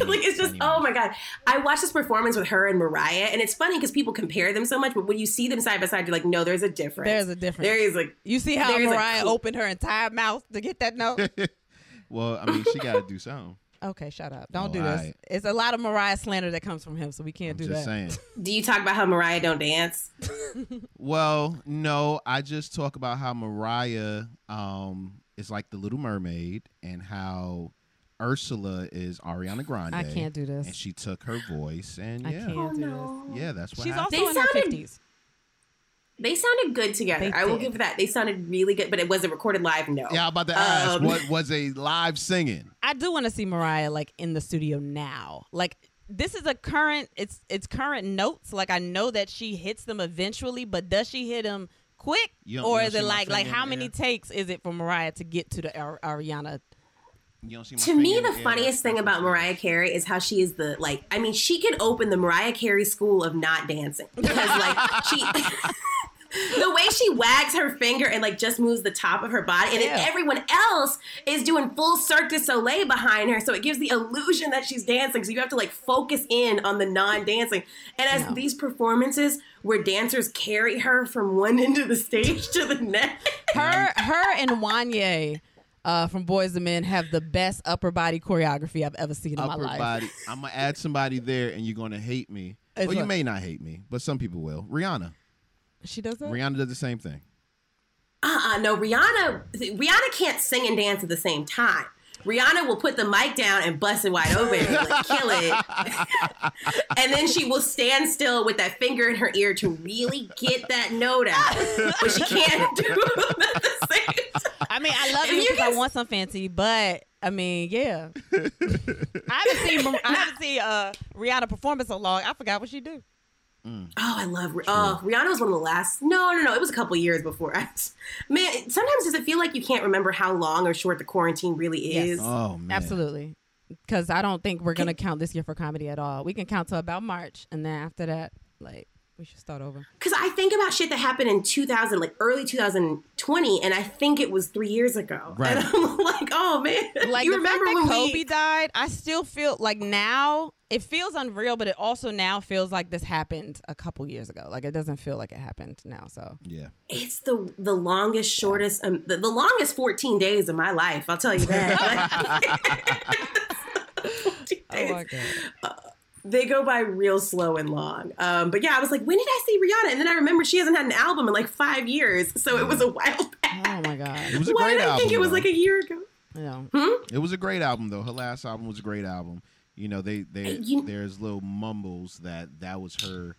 like it's just oh my god i watched this performance with her and mariah and it's funny because people compare them so much but when you see them side by side you're like no there's a difference There's a difference. there is like You see how There's a Mariah cool- opened her entire mouth to get that note? well, I mean, she got to do something. okay, shut up. Don't Oh, do this. alright. It's a lot of Mariah slander that comes from him, so we can't I'm do just that. saying. do you talk about how mariah don't dance Well, no, I just talk about how Mariah um is like the Little Mermaid and how Ursula is Ariana Grande. I can't do this. And she took her voice and I yeah. can't do this. Yeah, that's what She's happened. also They in her fifties. They sounded good together They i will did. give that they sounded really good but it wasn't recorded live no yeah, I'm about to ask Um, what was a live singing? I do want to see Mariah like in the studio now. Like this is a current. It's it's current notes. Like I know that she hits them eventually, but does she hit them quick, or is it like like how many air? takes is it for Mariah to get to the Ar- Ariana? You don't see my to me in the air? funniest thing about mariah carey is how she is the like i mean she could open the mariah carey school of not dancing because like she the way she wags her finger and like just moves the top of her body and Yeah. then everyone else is doing full cirque du soleil behind her so it gives the illusion that she's dancing so you have to like focus in on the non-dancing and as No. these performances where dancers carry her from one end of the stage to the next Her her and Wanya. Uh, from Boyz II Men have the best upper body choreography I've ever seen in my life. body. I'm gonna add somebody there, and you're gonna hate me. It's well, you may not hate me, but some people will. Rihanna. She does that. Rihanna did the same thing. uh-uh no rihanna rihanna can't sing and dance at the same time rihanna will put the mic down and bust it wide open and like kill it and then she will stand still with that finger in her ear to really get that note out but she can't do it at the same time I mean, I love If it you because I want some fancy, but I mean, yeah. I haven't seen I haven't seen uh, Rihanna perform in so long. I forgot what she do. Mm. Oh, I love. Oh, Rihanna was one of the last. No, no, no. It was a couple years before. I, man, sometimes does it feel like you can't remember how long or short the quarantine really Yes. is? Oh man, Absolutely. Because I don't think we're gonna count this year for comedy at all. We can count to about March, and then after that, like we should start over. Because I think about shit that happened in 2000, like early 2020, and I think it was three years ago. Right. And I'm like, oh man, Like you the remember fact when that Kobe we? died, I still feel like now it feels unreal, but it also now feels like this happened a couple years ago. Like it doesn't feel like it happened now. So Yeah. It's the the longest, shortest, um, the, the longest 14 days of my life. I'll tell you that. 14 days. god. They go by real slow and long. Um, but yeah, I was like, when did I see Rihanna? And then I remember she hasn't had an album in like five years, so it was a while back. Oh my god. It was a Why great did I album. think it was though. like a year ago? Yeah. It was a great album though. Her last album was a great album. You know, they they You- there's little mumbles that that was her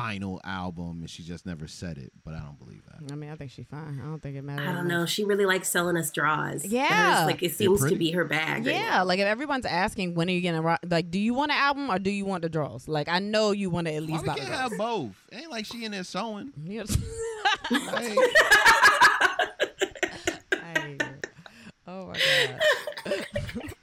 final album and she just never said it, but I don't believe that. I mean, I think she's fine. I don't think it matters. I don't know. She really likes selling us draws. Yeah. That is, like it seems to be her bag. Yeah, now. like if everyone's asking when are you gonna ro- like, do you want an album or do you want the draws? Like I know you want to at least we buy the can't have both? Ain't like she in there sewing. You know- Like, oh my god.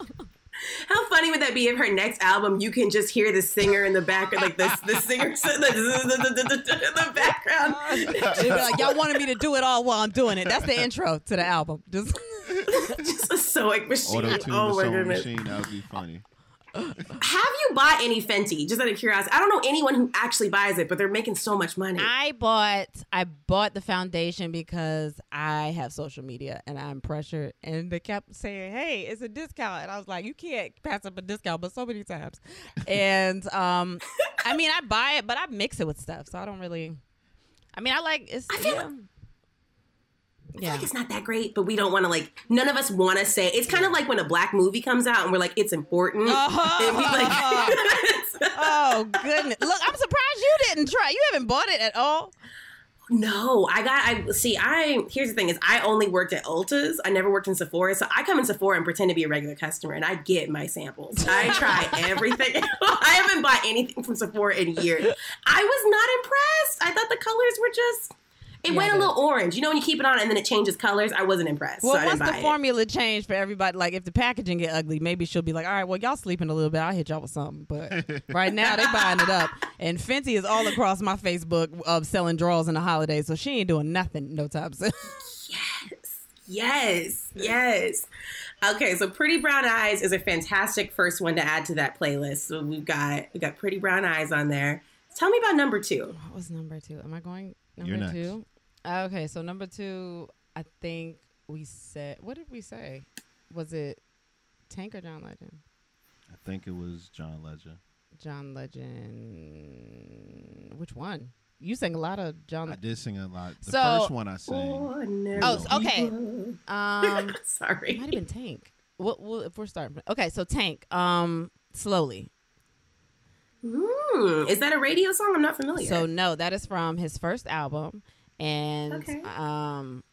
How funny would that be if her next album you can just hear the singer in the background, like the the singer in the background. They'd be like, y'all wanted me to do it all while I'm doing it. That's the intro to the album. Just just a sewing machine. Auto tune Oh my sewing goodness. machine. That would be funny. Have you bought any Fenty? Just out of curiosity. I don't know anyone who actually buys it, but they're making so much money. I bought I bought the foundation because I have social media and I'm pressured and they kept saying, Hey, it's a discount and I was like, You can't pass up a discount but so many times. and um I mean I buy it but I mix it with stuff. So I don't really I mean I like it's I feel yeah. Yeah. like it's not that great, but we don't want to like. None of us want to say. It's kind of like when a black movie comes out and we're like, it's important. Uh-huh. And we like, oh goodness! Look, I'm surprised you didn't try. You haven't bought it at all. no, I got. I see. I here's the thing: is I only worked at Ulta's. I never worked in Sephora, so I come in Sephora and pretend to be a regular customer, and I get my samples. I try everything. I haven't bought anything from Sephora in years. I was not impressed. I thought the colors were just. It Yeah, went a little orange. You know when you keep it on and then it changes colors. I wasn't impressed. Well, so I once didn't the buy it. formula changed for everybody, like if the packaging get ugly, maybe she'll be like, "All right, well, y'all sleeping a little bit. I'll hit y'all with something." But right now, they buying it up, and Fenty is all across my Facebook of selling drawers in the holidays, so she ain't doing nothing no time soon. Yes, yes. Yes. Okay, so Pretty Brown Eyes is a fantastic first one to add to that playlist. So we've got we got Pretty Brown Eyes on there. Tell me about number two. what was number two? Am I going number You're two? Okay, so number two, I think we said. What did we say? Was it Tank or John Legend? I think it was John Legend. John Legend. Which one? You sang a lot of John. I did sing a lot. The So- first one I sang. Ordinary Oh, okay. Um, Sorry. It might have been Tank. What, what if we're starting? Okay, so Tank. Um, slowly. Hmm, is that a radio song? I'm not familiar. So no, that is from his first album, and Okay. um,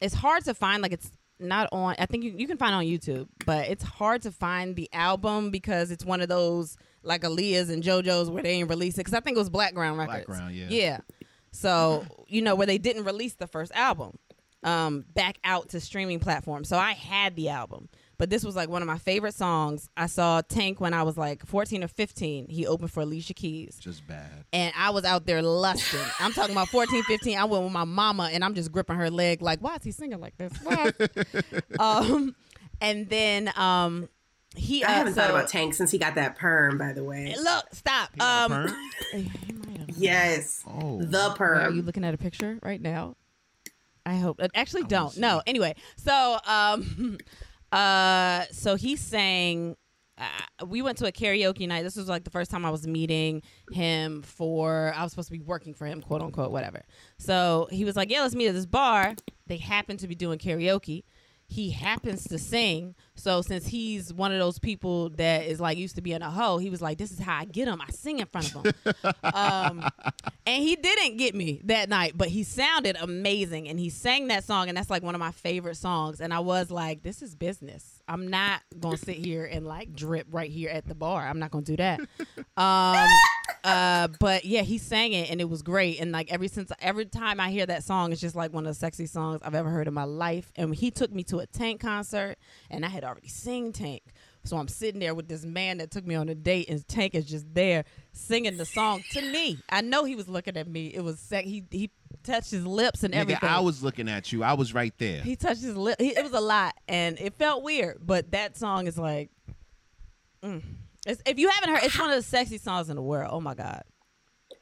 it's hard to find. Like it's not on. I think you, you can find it on YouTube, but it's hard to find the album because it's one of those like Aaliyah's and JoJo's where they ain't released it. Because I think it was Blackground Records. Blackground, yeah. Yeah. So you know where they didn't release the first album um, back out to streaming platforms. So I had the album, but this was like one of my favorite songs. I saw Tank when I was like 14 or 15. He opened for Alicia Keys Just bad. and I was out there lusting. I'm talking about 14, 15. I went with my mama and I'm just gripping her leg like, why is he singing like this? Why? um, and then um, he I haven't uh, thought about Tank since he got that perm. By the way, Look, stop. He Um, perm? he might have. yes, Oh. the Well, Are you looking at a picture right now? I hope. uh, Actually, I don't. No. Anyway, so um, uh, so he sang. Uh, we went to a karaoke night. This was like the first time I was meeting him for. I was supposed to be working for him, quote unquote, whatever. So he was like, "Yeah, let's meet at this bar." They happened to be doing karaoke. He happens to sing. So since he's one of those people that is like used to being a hoe, he was like, "This is how I get him. I sing in front of him." um, and he didn't get me that night, but he sounded amazing and he sang that song and that's like one of my favorite songs and I was like, this is business. I'm not going to sit here and like drip right here at the bar. I'm not going to do that. Um uh but yeah, he sang it and it was great and like every since every time I hear that song it's just like one of the sexy songs I've ever heard in my life and he took me to a Tank concert and I had already seen Tank. So I'm sitting there with this man that took me on a date, and Tank is just there singing the song to me. I know he was looking at me. It was sec- he he touched his lips and Nigga, everything. I was looking at you. I was right there. he touched his lip. He, it was a lot, and it felt weird. But that song is like, mm. It's, if you haven't heard, it's one of the sexy songs in the world. Oh my god.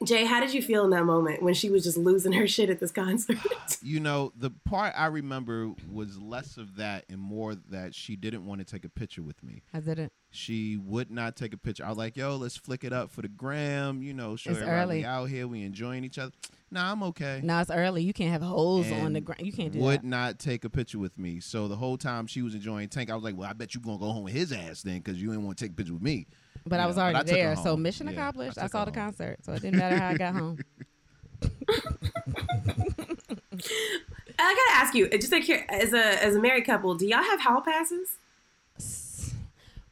Jay, how did you feel in that moment when she was just losing her shit at this concert? You know, the part I remember was less of that and more that she didn't want to take a picture with me. I didn't. She would not take a picture. I was like, yo, let's flick it up for the gram, you know, show It's everybody early. we out here, we enjoying each other. Nah, I'm okay. Now it's early. You can't have holes on the ground. You can't do would that. Would not take a picture with me. So the whole time she was enjoying Tank, I was like, well, I bet you gonna go home with his ass then because you didn't want to take a picture with me. But I was but already I there, so home. mission Yeah, accomplished. I I, saw the home. concert, so it didn't matter how I got home. I gotta ask you, just like here, as a as a married couple, do y'all have hall passes?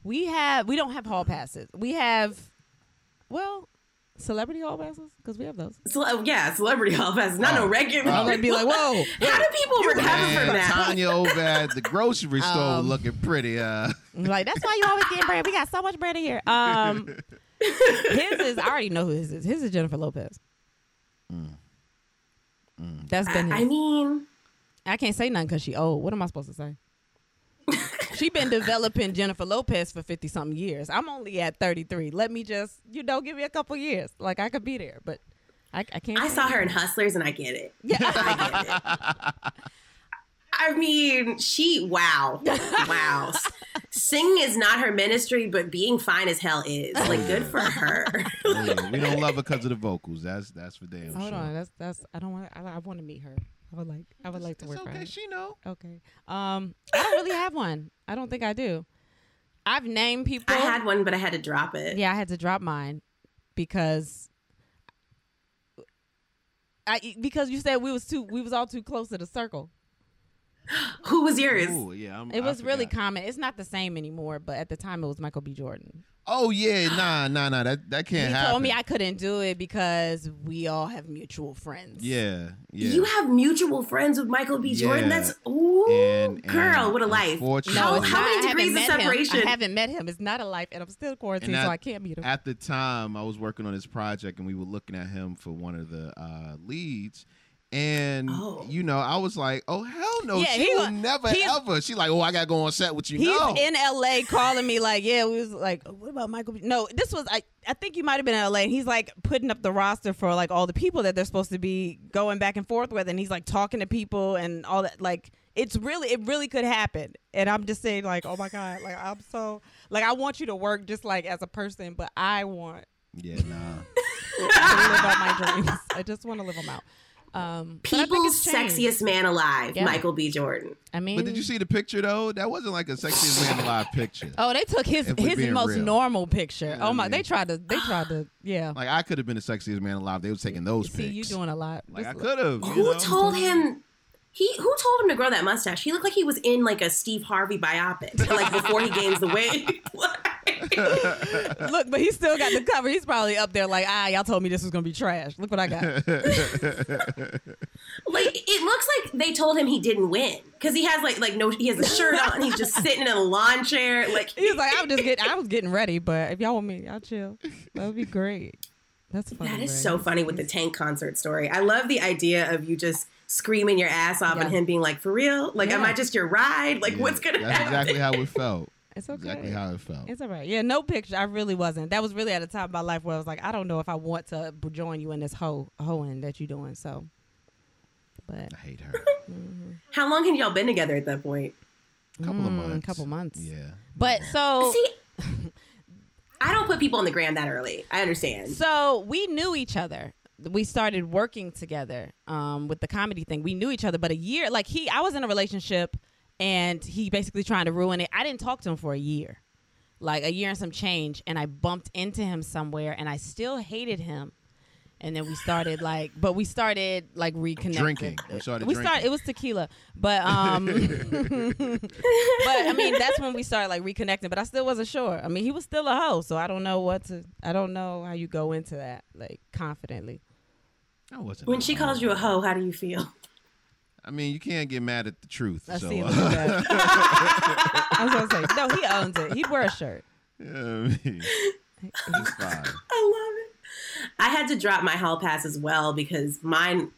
We have we don't have hall passes. We have well, celebrity hall passes because we have those. Cele- yeah, celebrity hall passes, not no Oh. regular. I'm gonna be like, whoa. How do people recover from that? Tanya over at the grocery store Um, looking pretty. Uh, like that's why you always getting bread. We got so much bread in here. Um, his is I already know who his is. His is Jennifer Lopez. That's been. I, His. I mean, I can't say nothing because she old. What am I supposed to say? she been developing Jennifer Lopez for fifty something years. I'm only at thirty three. Let me just you know give me a couple years. Like I could be there, but I, I can't. I saw her in. Hustlers, and I get it. Yeah. I get it. I mean, she wow, wow. Singing is not her ministry, but being fine as hell is. Like, good for her. yeah, we don't love her because of the vocals. That's that's for damn Hold sure. on, that's that's. I don't want. I, I want to meet her I would like. I would like to It's work for okay. her. She know. Okay. Um, I don't really have one. I don't think I do. I've named people. I had one, but I had to drop it. Yeah, I had to drop mine because I because you said we was too we was all too close to the circle. Who was yours? Ooh, yeah. I'm, It I was really common. It's not the same anymore, but at the time it was Michael B. Jordan. Oh yeah, nah, nah, nah. That that can't happen. he happen. told me I couldn't do it because we all have mutual friends. Yeah, yeah. You have mutual friends with Michael B. Jordan. Yeah. That's ooh, And- girl, what a life. unfortunately- How, No, how many haven't degrees of met him. separation? I haven't met him. It's not a life, and I'm still quarantined, And so I can't meet him. At the time, I was working on this project, and we were looking at him for one of the uh, leads. And Oh. you know, I was like, "Oh hell no, Yeah, she he will never he's- ever." She like, "Oh, I gotta go on set with you." He's no, in LA calling me like, yeah, we was like, oh, what about Michael? B-? No, this was I. I think you might have been in LA, and he's like putting up the roster for like all the people that they're supposed to be going back and forth with, and he's like talking to people and all that. Like, it's really, it really could happen. And I'm just saying, like, oh my god, like I'm so like I want you to work just like as a person, but I want yeah, nah. to live out my dreams. I just want to live them out. Um, but I think People's sexiest man alive, Yeah. Michael B. Jordan. I mean, But did you see the picture though? That wasn't like a sexiest man alive picture. Oh, they took his his most real. normal picture. know oh my, I they tried to they tried to yeah. Like I could have been the sexiest man alive. They was taking those See, pics. you doing a lot. Like I could have. Who told him? He who told him to grow that mustache? He looked like he was in like a Steve Harvey biopic, like before he gains the weight. Look, but he still got the cover. He's probably up there like, ah, y'all told me this was gonna be trash. Look what I got. like it looks like they told him he didn't win because he has like like no he has a shirt on he's just sitting in a lawn chair like he's like, I was just getting, I was getting ready, but if y'all want me, y'all chill. That would be great. That's funny. that is Ray. so funny with the tank concert story i love the idea of you just screaming your ass off and him being like for real like am i just your ride like what's gonna That's happen exactly how it felt. It's okay. Exactly how it felt. It's all right. Yeah, no picture. I really wasn't. That was really at a time of my life where I was like, I don't know if I want to join you in this hoe hoeing that you're doing. So, but I hate her. Mm-hmm. how long had y'all been together at that point A couple of mm, months. A couple months. Yeah. but so see i don't put people on the gram that early i understand So we knew each other. We started working together um, with the comedy thing. We knew each other, but a year, like he, I was in a relationship, and he basically trying to ruin it. I didn't talk to him for a year, like a year and some change, and I bumped into him somewhere, and I still hated him. And then we started like, but we started like reconnecting. Drinking. We started We started. It was tequila, but um, but I mean that's when we started like reconnecting. But I still wasn't sure. I mean, he was still a hoe, so I don't know what to. I don't know how you go into that like confidently. I wasn't. when she calls you a hoe how do you feel I mean, you can't get mad at the truth. I so, see. uh, that. I was gonna say no. He owns it. He'd wear a shirt. yeah, I mean, it's fine. I love it. I had to drop my hall pass as well because mine,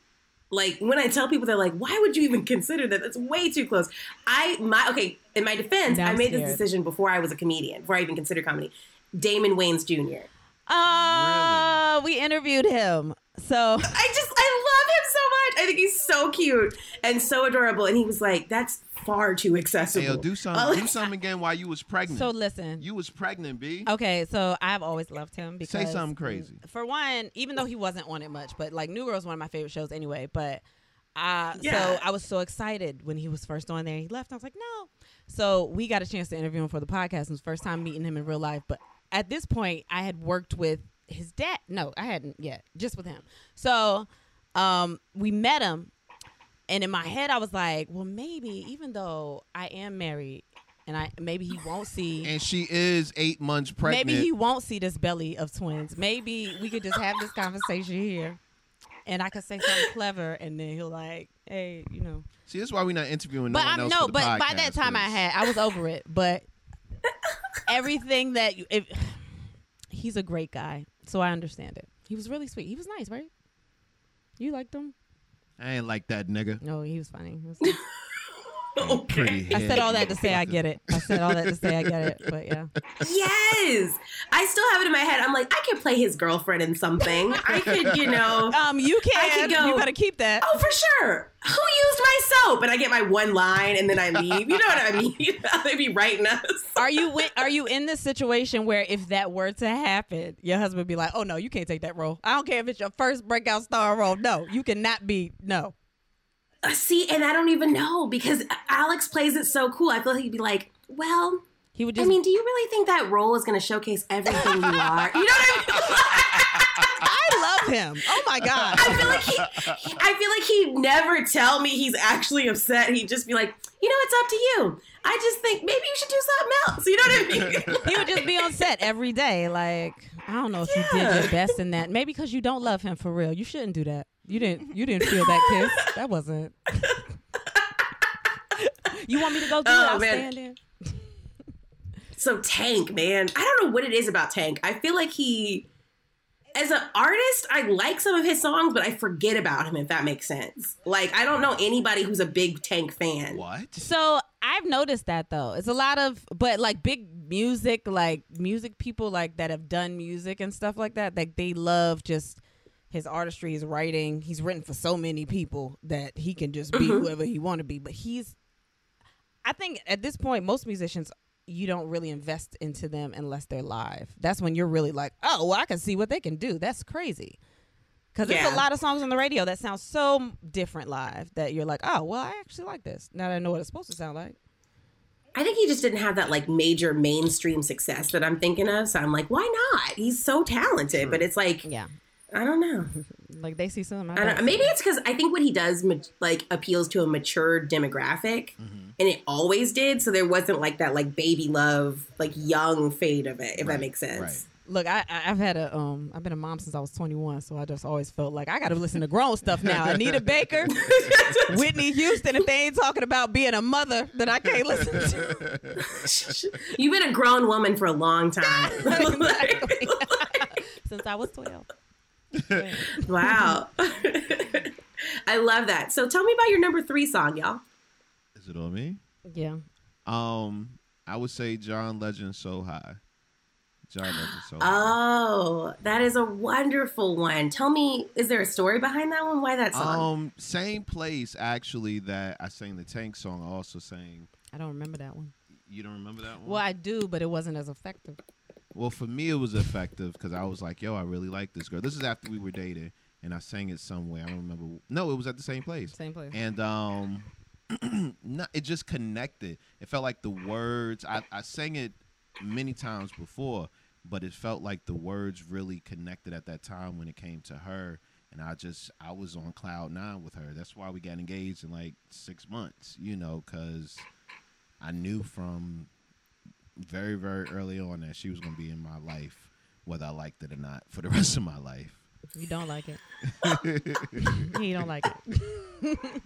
like when I tell people, they're like, "Why would you even consider that? That's way too close." I my okay. In my defense, Now I made this scared. decision before I was a comedian, before I even considered comedy. Damon Wayans Jr. Uh, we interviewed him. So I just I love him so much. I think he's so cute and so adorable. And he was like, "That's far too accessible." Hey, do something. Do something again while you was pregnant. so listen. you was pregnant, b. Okay, so I've always loved him because Say something crazy. For one, even though he wasn't on it much, but like New Girl is one of my favorite shows anyway. But uh, Yeah. so I was so excited when he was first on there. He left. I was like, no. So we got a chance to interview him for the podcast. It was the first time meeting him in real life. But at this point, I had worked with his dad. No, I hadn't yet. Just with him. So um, we met him, and in my head, I was like, well, maybe even though I am married. And I maybe he won't see And she is eight months pregnant. Maybe he won't see this belly of twins. Maybe we could just have this conversation here, and I could say something clever, and then he'll like, hey, you know. See, that's why we're not interviewing no But one I'm else no, but by that time I had, I was over it. But everything that you, if, he's a great guy, so I understand it. He was really sweet. He was nice, right? You liked him? I ain't like that nigga. No, he was funny. He was- Pretty. I said all that to say I get it. I said all that to say I get it. But yeah. Yes, I still have it in my head. I'm like, I could play his girlfriend in something. I could, you know. Um, you can. I can. could go- You better keep that. Oh, for sure. Who used my soap? And I get my one line and then I leave. You know what I mean? they be writing us. Are you wi- are you in this situation where if that were to happen, your husband would be like, "Oh no, you can't take that role. I don't care if it's your first breakout star role. No, you cannot be. No, Uh, see, and I don't even know because Alex plays it so cool. I feel like he'd be like, well, He would just. I mean, do you really think that role is going to showcase everything you are? You know what I mean? I love him. Oh my god. I feel like he, I feel like he'd never tell me he's actually upset. He'd just be like, you know, it's up to you. I just think maybe you should do something else. You know what I mean? he would just be on set every day. Like I don't know if you did your best in that. Maybe because you don't love him for real. You shouldn't do that. You didn't. You didn't feel that kiss. That wasn't. you want me to go do it? Oh, I'll man. stand in. So Tank, man, I don't know what it is about Tank. I feel like he, as an artist, I like some of his songs, but I forget about him. If that makes sense. Like I don't know anybody who's a big Tank fan. What? So I've noticed that though. It's a lot of, but like big music, like music people like that have done music and stuff like that. Like they love just his artistry, his writing. He's written for so many people that he can just be mm-hmm. whoever he want to be. But he's, I think at this point, most musicians. You don't really invest into them unless they're live. That's when you're really like, oh, well, I can see what they can do. That's crazy. Because there's a lot of songs on the radio that sound so different live that you're like, oh, well, I actually like this. Now that I know what it's supposed to sound like. I think he just didn't have that like major mainstream success that I'm thinking of. So I'm like, why not? He's so talented, but it's like Yeah. I don't know. Like they see some. I don't, maybe it's because I think what he does ma- like appeals to a mature demographic, and it always did. So there wasn't like that like baby love, like young fade of it. If that makes sense. right. Look, I, I- I've had a um, I've been a mom since I was 21, so I just always felt like I got to listen to grown stuff now. Anita Baker, Whitney Houston. If they ain't talking about being a mother, then I can't listen to. You've been a grown woman for a long time. Exactly. since I was 12. Wow. I love that. So tell me about your number three song, y'all. Is it on me? Yeah. Um, I would say John Legend so high. John Legend so high. Oh, that is a wonderful one. Tell me, is there a story behind that one? Why that song? Um, same place actually that I sang the Tank song. I also sang. I don't remember that one. You don't remember that one? Well, I do, but it wasn't as effective. Well, for me, it was effective because I was like, "Yo, I really like this girl." This is after we were dating, and I sang it somewhere. I don't remember. No, it was at the same place. Same place. And um, no, it just connected. It felt like the words. I, I sang it many times before, but it felt like the words really connected at that time when it came to her. And I just, I was on cloud nine with her. That's why we got engaged in like six months, you know, because I knew from very, very early on that she was going to be in my life, whether I liked it or not, for the rest of my life. You don't like it. you don't like it.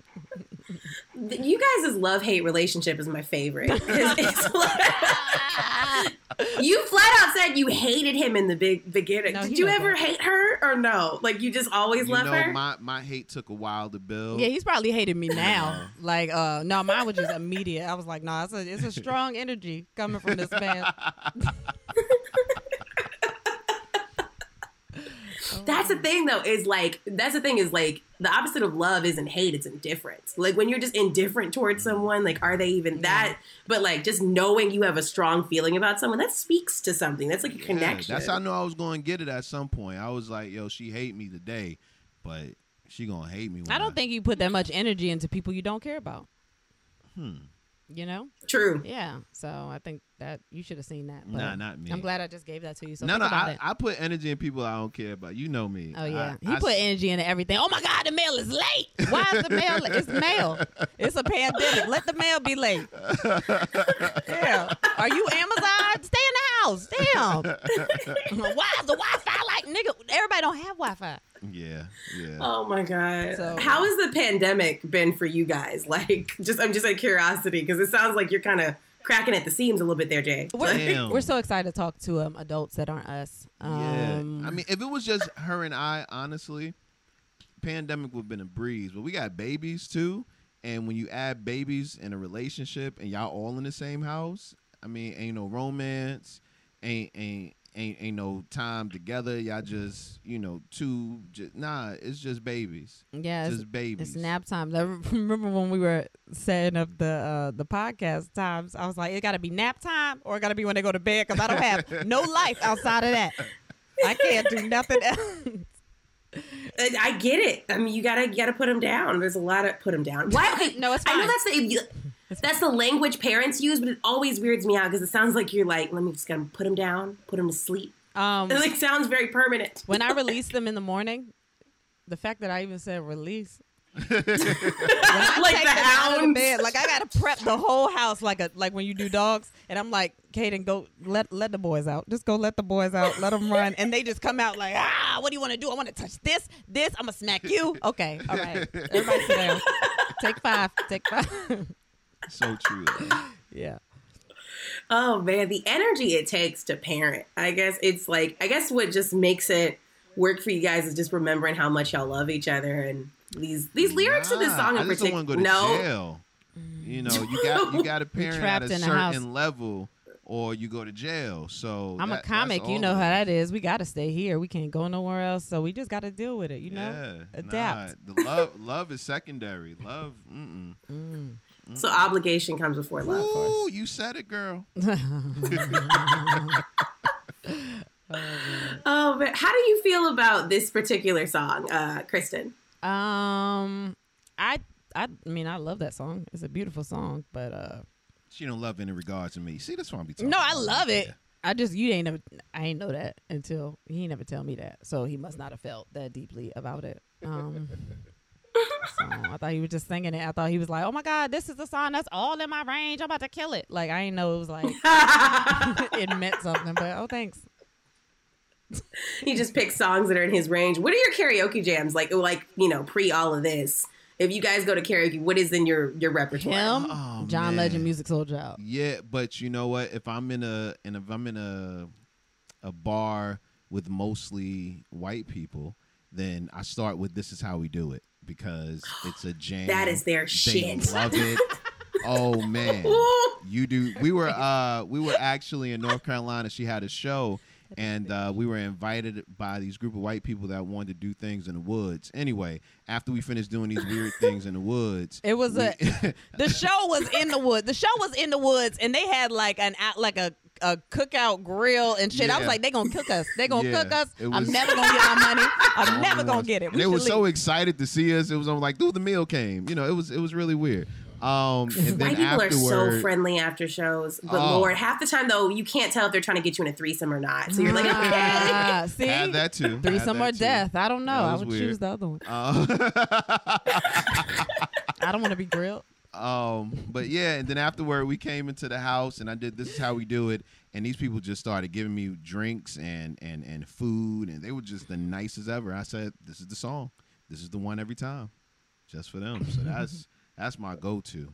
You guys' love hate relationship is my favorite. it's like- you flat out said you hated him in the big beginning. No, Did you ever that. hate her or no? Like you just always You love know, her? my, my hate took a while to build. Yeah, he's probably hated me now. Like, uh, no, mine was just immediate. I was like, nah, it's a, it's a strong energy coming from this man. That's the thing though, is like that's the thing is like the opposite of love isn't hate, it's indifference. Like when you're just indifferent towards someone, like are they even that? But like just knowing you have a strong feeling about someone, that speaks to something. That's like a Yeah, connection. that's how I know I was going to get it at some point. I was like, yo, she hate me today, but she going to hate me. When I don't think you put that much energy into people you don't care about. Hmm. You know? True. Yeah. So I think that you should have seen that. But Nah, not me. I'm glad I just gave that to you. So no, no, I. I put energy in people I don't care about. You know me. Oh yeah, I- he I put energy into everything. Oh my God, the mail is late. Why is the mail? It's mail. It's a pandemic. Let the mail be late. Yeah. Are you Amazon? Stay in the house. Damn. Why is the Wi-Fi like nigga? Everybody don't have Wi-Fi. Yeah, yeah. Oh my god. So- How has the pandemic been for you guys? Like just I'm just out of curiosity because it sounds like you're kind of cracking at the seams a little bit there, Jay. We're, Damn. we're so excited to talk to um, adults that aren't us. yeah. Um, I mean, if it was just her and I, honestly, pandemic would have been a breeze. But we got babies too, and when you add babies in a relationship and y'all all in the same house, I mean, ain't no romance, ain't ain't ain't ain't no time together. Y'all just you know two. Just, nah, it's just babies. yeah, it's, just babies. it's nap time. I remember when we were setting up the uh, the podcast times. I was like, it got to be nap time or it got to be when they go to bed because I don't have no life outside of that. I can't do nothing else. I I get it. I mean, you gotta you gotta put them down. There's a lot of put them down. Why? Okay, No, it's fine. I know that's the you- that's the language parents use, but it always weirds me out because it sounds like you're like, let me just gonna put them down, put them to sleep. Um, It like sounds very permanent. when I release them in the morning, the fact that I even said release. Like the them out of hounds. bed, like I gotta prep the whole house like a like when you do dogs, and I'm like, Kaden, go let let the boys out. Just go let the boys out. Let them run, and they just come out like, ah, what do you want to do? I want to touch this, this. I'm gonna smack you. Okay, all right. Everybody sit down. Take five. Take five. So true. yeah. Oh man, the energy it takes to parent. I guess it's like I guess what just makes it work for you guys is just remembering how much y'all love each other and these these lyrics of this song I in just to particular. go to No, jail. You know, you got you got a parent at trapped a in a house. certain level, or you go to jail. So I'm that- a comic. You know it how is. that is. We got to stay here. We can't go nowhere else. So we just got to deal with it. You know, adapt. Nah, the love, love is secondary. Love, mm-mm. Mm. So obligation comes before love. Ooh, you said it, girl. Oh, but how do you feel about this particular song, uh, Kristen? Um, I I mean I love that song. It's a beautiful song, but uh, She don't love any regards to me. See, that's what I'm be talking. no, I love it. Yeah. I just you ain't never I ain't know that until he ain't never tell me that. So he must not have felt that deeply about it. Um. So I thought he was just singing it. I thought he was like, "Oh my God, this is the song that's all in my range. I'm about to kill it." Like I didn't know it was like it meant something. But oh, thanks. he just picks songs that are in his range. What are your karaoke jams like? Like you know, pre all of this. If you guys go to karaoke, what is in your your repertoire? Him, Oh, John man. Legend, Musiq Soulchild. Yeah, but you know what? If I'm in a and if I'm in a a bar with mostly white people, then I start with "This Is How We Do It" because it's a jam. That is their They shit. love it. oh man, you do. We were uh we were actually in North Carolina. She had a show. And uh, we were invited by these group of white people that wanted to do things in the woods. Anyway, after we finished doing these weird things in the woods, It was we- a the show was in the woods. The show was in the woods, and they had like an out like a a cookout grill and shit. I was like, they gonna cook us. They gonna Yeah, cook us. it I'm never gonna get our money. I'm never gonna get it. We they should were so excited to see us. It was on like, dude, the meal came. You know, it was it was really weird. Um, and then White people are so friendly after shows, but Oh. Lord, half the time though, you can't tell if they're trying to get you in a threesome or not. So you're like, okay. Ah, see, had that too. Threesome that or too. death. I don't know. I would weird. choose the other one. Uh, I don't want to be grilled. Um, but yeah, and then afterward, we came into the house, and I did. This is how we do it. And these people just started giving me drinks and and and food, and they were just the nicest ever. I said, "This is the song. This is the one every time, just for them." So that's that's my go-to.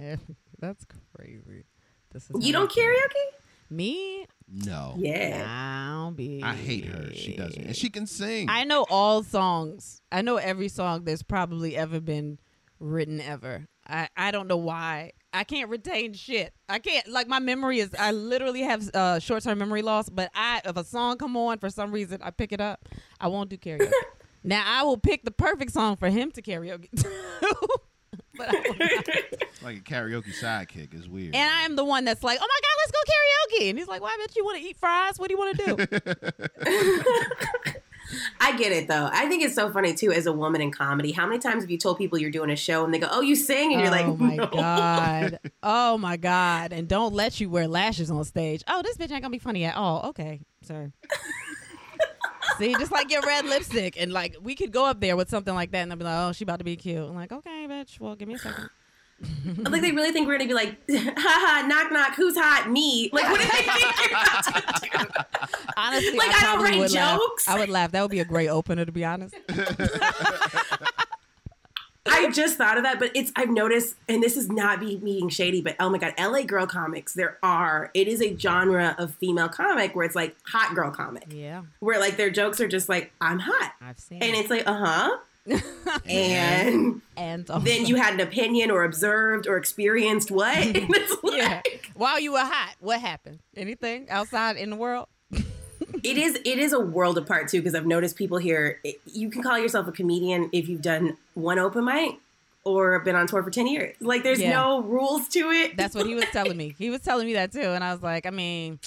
Yeah, that's crazy. This is You don't I- karaoke? Me? No, Yeah. I don't be. I hate her. She doesn't, and she can sing. I know all songs. I know every song that's probably ever been written ever. I, I don't know why. I can't retain shit. I can't like my memory is I literally have uh, short term memory loss, but I if a song come on for some reason I pick it up. I won't do karaoke. now I will pick the perfect song for him to karaoke to. but I will not. like a karaoke sidekick is weird. And I am the one that's like, "Oh my god, let's go karaoke." And he's like, "Why bitch you want to eat fries? What do you want to do?" I get it though. I think it's so funny too as a woman in comedy. How many times have you told people you're doing a show and they go, "Oh, you sing," and you're like, oh my "No." god, oh my god, and don't let you wear lashes on stage. Oh, this bitch ain't gonna be funny at all. Okay, sir. See, just like your red lipstick, and like we could go up there with something like that, and they'll be like, "Oh, she about to be cute." I'm like, "Okay, bitch. Well, give me a second. Like they really think we're gonna be like, haha, knock knock, who's hot? Me. Like what do they think you're about to do? Honestly, Like, I, I don't probably write would laugh. jokes. I would laugh. That would be a great opener, to be honest. I just thought of that, but it's I've noticed, and this is not be being shady, but oh my god, LA girl comics, there are. It is a genre of female comic where it's like hot girl comic, Yeah, where like their jokes are just like, I'm hot, I've seen. and it. it's like, uh huh, and and then you had an opinion or observed or experienced what? Like, yeah. While you were hot, what happened? Anything outside in the world? it is it is a world apart too because I've noticed people here. it- you can call yourself a comedian if you've done one open mic or been on tour for ten years. Like there's Yeah. no rules to it. That's what he was telling me. He was telling me that too, and I was like, I mean,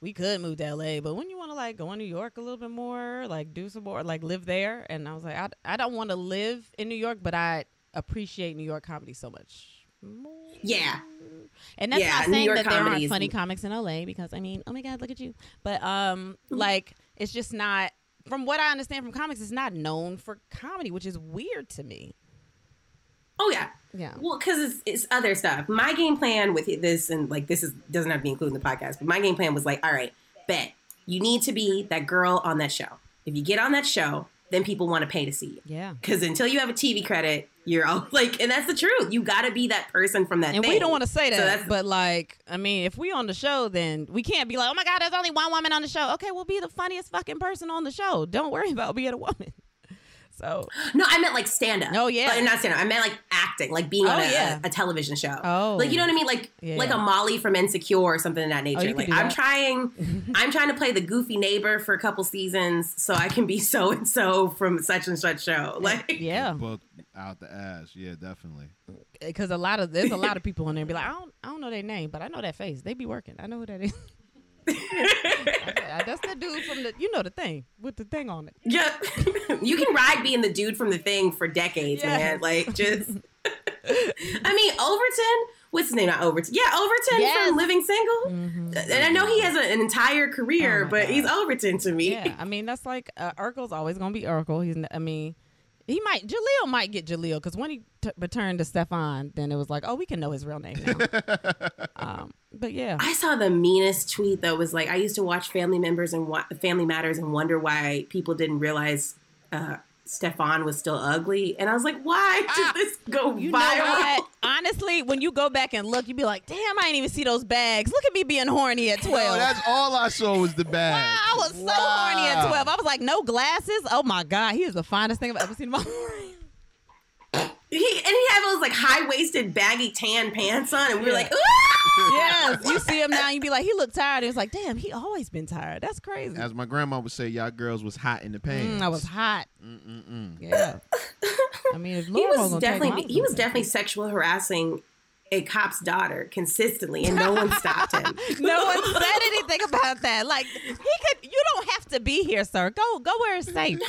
we could move to LA, but when you want to like go in New York a little bit more, like do some more, like live there. And I was like, I, I don't want to live in New York, but I appreciate New York comedy so much. more. Yeah. And that's Yeah, not saying that there aren't funny comics in LA because I mean, oh my God, look at you. But um, Mm-hmm. like it's just not. From what I understand from comics, it's not known for comedy, which is weird to me. Oh yeah. Yeah. Well, because it's, it's other stuff. My game plan with this, and like this is doesn't have to be included in the podcast, but my game plan was like, all right, bet you need to be that girl on that show. If you get on that show, then people want to pay to see you. Yeah. Because until you have a TV credit, you're all like, and that's the truth. You got to be that person from that. And we don't want to say that, that's- but like, I mean, if we on the show, then we can't be like, oh my God, there's only one woman on the show. Okay, we'll be the funniest fucking person on the show. Don't worry about being a woman. So, No, I meant like stand up. Oh, yeah. Uh, not stand up. I meant like acting, like being on Oh, a, yeah. a, a television show. Oh. like you know what I mean? Like Yeah. like a Molly from Insecure or something of that nature. Oh, like do I'm that. trying, I'm trying to play the goofy neighbor for a couple seasons so I can be so and so from such and such show. Like yeah, Book out the ass. Yeah, definitely. because a lot of there's a lot of people in there be like, I don't, I don't know their name, but I know that face. They be working. I know who that is. That's the dude from the, you know, the thing with the thing on it. Yeah, you can ride being the dude from the thing for decades, man. Like just, I mean, Overton. What's his name? Not Overton. Yeah, Overton Yes. Mm-hmm. from Living Single. And I know he has a- an entire career, Oh but God. he's Overton to me. Yeah, I mean that's like uh, Urkel's always gonna be Urkel. He's, I mean, he might Jaleel might get Jaleel because when he t- returned to Stefan, then it was like, oh, we can know his real name now. um, but yeah, I saw the meanest tweet that was like, I used to watch Family Members and wa- Family Matters and wonder why people didn't realize uh, Stefan was still ugly. And I was like, why did this go Ah, you viral? know what? Honestly, when you go back and look, you'd be like, damn, I didn't even see those bags. Look at me being horny at No, twelve. that's all I saw was the bag. Wow, I was so horny at 12. I was like, no glasses? Oh my God, he is the finest thing I've ever seen in my life. He, and he had those like high waisted, baggy tan pants on, and we were Yeah. like, "Ooh!" yes, you see him now, you'd be like, he looked tired. It was like, damn, he always been tired. That's crazy. As my grandma would say, y'all girls was hot in the pants. Mm, I was hot. Mm-mm-mm. Yeah. I mean, if he was definitely take he was my- definitely sexual harassing a cop's daughter consistently, and no one stopped him. No one said anything about that. Like he could. You don't have to be here, sir. Go, go where it's safe.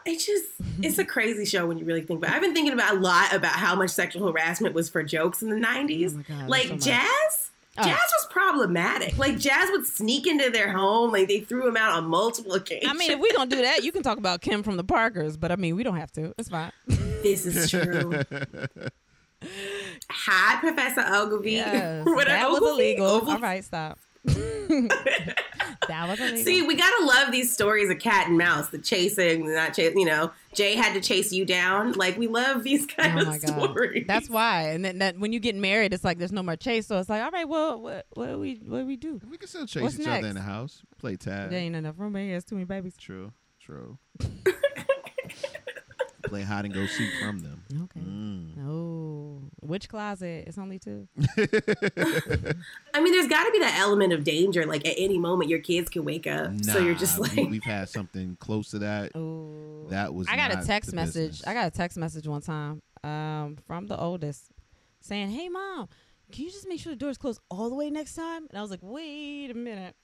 It's just it's a crazy show when you really think about. it. I've been thinking about a lot about how much sexual harassment was for jokes in the '90s. Oh God, like so. Jazz. Oh. Jazz was problematic. Like Jazz would sneak into their home. Like they threw him out on multiple occasions. I mean, if we don't do that, you can talk about Kim from the Parkers, but I mean, we don't have to. It's fine. this is true. Hi, Professor Oglevee. Yes, What, that was Oglevee? illegal. Oglevee? All right, stop. that was illegal. See, we gotta love these stories of cat and mouse, the chasing, the not chasing. You know, Jay had to chase you down. Like we love these kind Oh of my god, stories. that's why. And then that, when you get married, it's like there's no more chase. So it's like, all right, well, what, what do we, what do we do? We can still chase What's each other in the house. Play tag. There ain't enough room. He has too many babies. True. True. Play hide and go seek from them. Okay. Mm. No, which closet? It's only two. I mean, there's got to be that element of danger. Like at any moment, your kids can wake up. so you're just like, we, we've had something close to that. Ooh. That was. I got not a text message. business. I got a text message one time um, from the oldest saying, "Hey, mom, can you just make sure the door's closed all the way next time?" And I was like, "Wait a minute."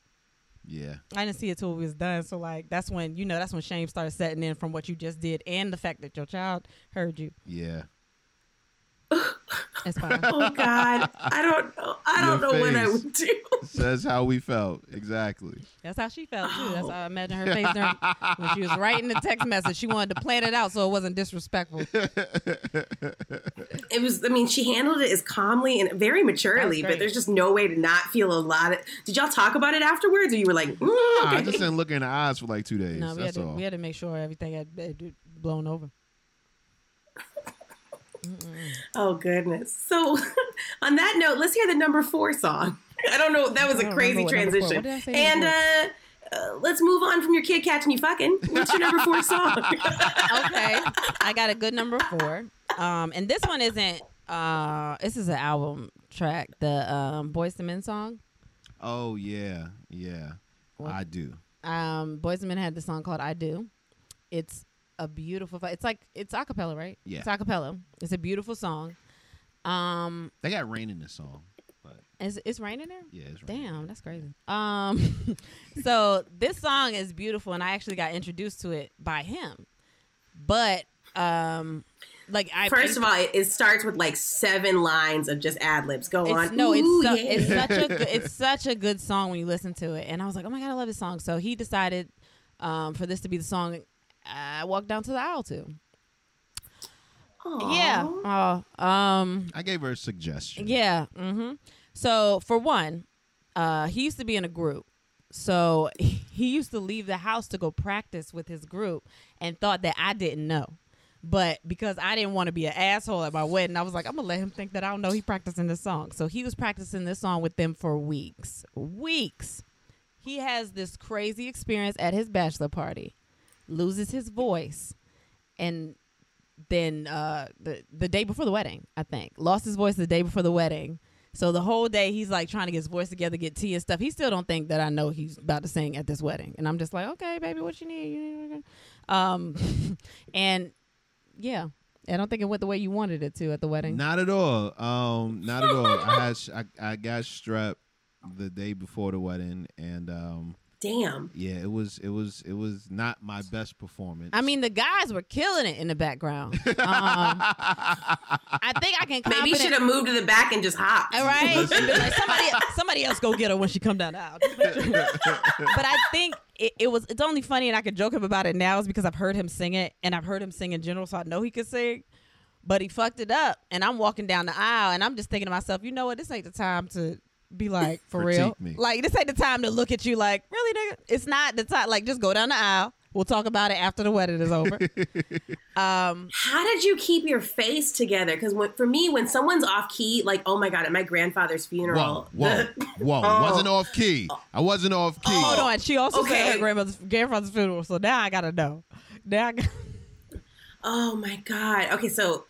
Yeah. I didn't see it till it was done. So like, that's when you know that's when shame started setting in from what you just did and the fact that your child heard you. Yeah. It's fine. oh God, I don't know. I don't Your know what I would do. Says how we felt. Exactly. That's how she felt too. That's how I imagine her face during, when she was writing the text message. She wanted to plan it out so it wasn't disrespectful. It was. I mean, she handled it as calmly and very maturely. But there's just no way to not feel a lot of. Did y'all talk about it afterwards, or you were like, mm, Nah, I just didn't look in the eyes for like two days. No, we had to all. we had to make sure everything had, had blown over. Oh goodness. So, on that note, let's hear the number four song. I don't know. That was a crazy remember what number four- transition. what did I say And uh, uh, let's move on from your kid catching you fucking. What's your number four song? okay, I got a good number four. Um, and this one isn't. Uh, this is an album track. The um, Boyz II Men song. Oh yeah, yeah. What? I do. Um, Boyz II Men had the song called "I Do." It's a beautiful. It's like it's acapella, right? Yeah. it's acapella. It's a beautiful song. Um, They got rain in this song, but Is it's raining there? Yeah, it's right. Damn, that's crazy. Um, so this song is beautiful, and I actually got introduced to it by him. But um, like I First of all, it, it starts with like seven lines of just ad libs. Go it's, on. no, it's Ooh, su- yeah. it's such a good, it's such a good song when you listen to it. And I was like, oh my god, I love this song. So he decided um, for this to be the song I walked down to the aisle to. Aw. Yeah. Oh, um, I gave her a suggestion. Yeah. hmm So for one, uh, he used to be in a group. So he used to leave the house to go practice with his group and thought that I didn't know. But because I didn't want to be an asshole at my wedding, I was like, I'm gonna let him think that I don't know he practicing this song. So he was practicing this song with them for weeks. Weeks. He has this crazy experience at his bachelor party, loses his voice, and then uh, the the day before the wedding, I think, lost his voice the day before the wedding. So the whole day he's like trying to get his voice together, get tea and stuff. He still don't think that I know he's about to sing at this wedding, and I'm just like, okay, baby, what you need? You need um, and yeah, I don't think it went the way you wanted it to at the wedding. Not at all. Um, not at all. I had I, I got strep the day before the wedding, and um, Damn. yeah, it was it was it was not my best performance. I mean, the guys were killing it in the background. Um, I think I can Maybe you should have moved to the back and just hopped. All right. Like, somebody, somebody else go get her when she come down the aisle. but I think it, it was. It's only funny, and I can joke him about it now, is because I've heard him sing it, and I've heard him sing in general, so I know he could sing. But he fucked it up, and I'm walking down the aisle, and I'm just thinking to myself, you know what? This ain't the time to be like for real. Me. Like this ain't the time to look at you like really, nigga. It's not the time. Like just go down the aisle. We'll talk about it after the wedding is over. um, How did you keep your face together? Because for me, when someone's off key, like oh my god, at my grandfather's funeral, whoa, the- whoa! Oh. Wasn't off key. I wasn't off key. hold on. She also said Okay. her grandmother's grandfather's funeral, so now I gotta know. Now I got, oh my god. Okay, so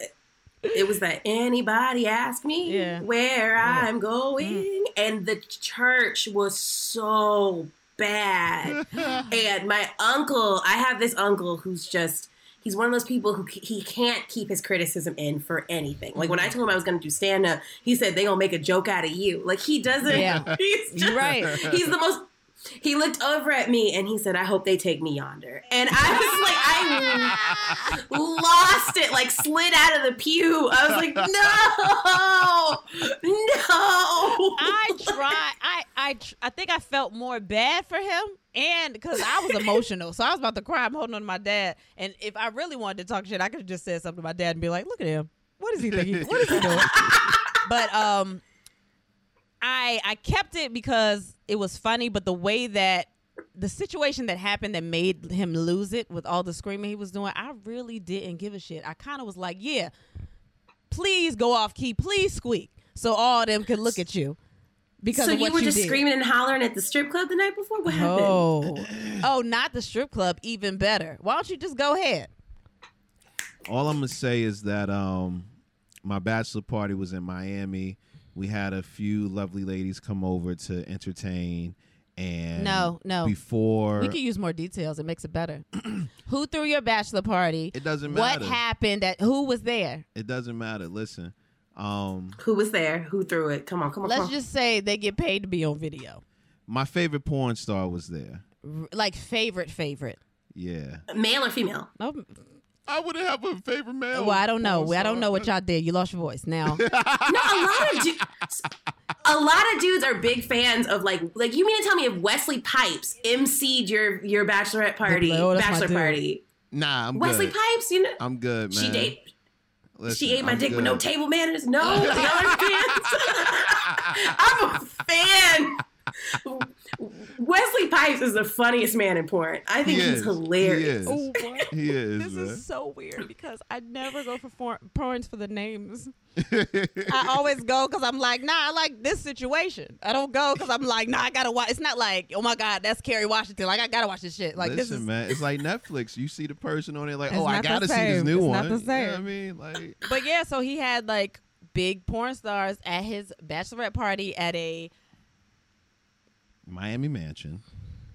it was that anybody ask me Yeah. where I'm going, mm. and the church was so bad. and my uncle, I have this uncle who's just. He's one of those people who he can't keep his criticism in for anything. Like when I mm-hmm. told him I was going to do stand up, he said they gonna make a joke out of you. Like he doesn't. Yeah. He's just, right. He's the most. He looked over at me and he said, "I hope they take me yonder." And I was like, I lost it, like slid out of the pew. I was like, no, no. I tried. I I I think I felt more bad for him, and because I was emotional, so I was about to cry. I'm holding on to my dad, and if I really wanted to talk shit, I could have just said something to my dad and be like, "Look at him. What is he thinking? What is he doing?" but um, I I kept it because it was funny, but the way that the situation that happened that made him lose it with all the screaming he was doing, I really didn't give a shit. I kind of was like, "Yeah, please go off key, please squeak, so all of them can look at you." Because so of you what were just did. screaming and hollering at the strip club the night before? What happened? Oh, oh, not the strip club. Even better. Why don't you just go ahead? All I'm gonna say is that um, my bachelor party was in Miami. We had a few lovely ladies come over to entertain, and No, no. before We could use more details. It makes it better. who threw your bachelor party? it doesn't matter. What happened? That who was there? it doesn't matter. Listen, um, Who was there? Who threw it? Come on, come on, Let's come on. just say they get paid to be on video. my favorite porn star was there. R- like favorite, favorite. Yeah, Male or female? Oh, I wouldn't have a favorite man. well, I don't know. I don't know what y'all did. You lost your voice now. No, a lot of dudes. A lot of dudes are big fans of like like you mean to tell me if Wesley Pipes emceed your your bachelorette party "Oh, bachelor party Nah, I'm Wesley good. Pipes you know I'm good, man. she date Listen, she ate my I'm dick with no table manners no the other fans I'm a fan Wesley Pipes is the funniest man in porn I think He he's is. hilarious He is. Oh, what? He is, This man. is so weird because I never go for for- porns for the names. I always go because I'm like, nah, I like this situation. I don't go because I'm like, nah, I gotta watch. It's not like, oh my god, that's Kerry Washington. Like I gotta watch this shit. Like Listen, this is. man, it's like Netflix. You see the person on it, like, It's oh, I gotta see this new It's one. not the You know what I mean, like, But yeah, so he had like big porn stars at his bachelorette party at a. Miami Mansion.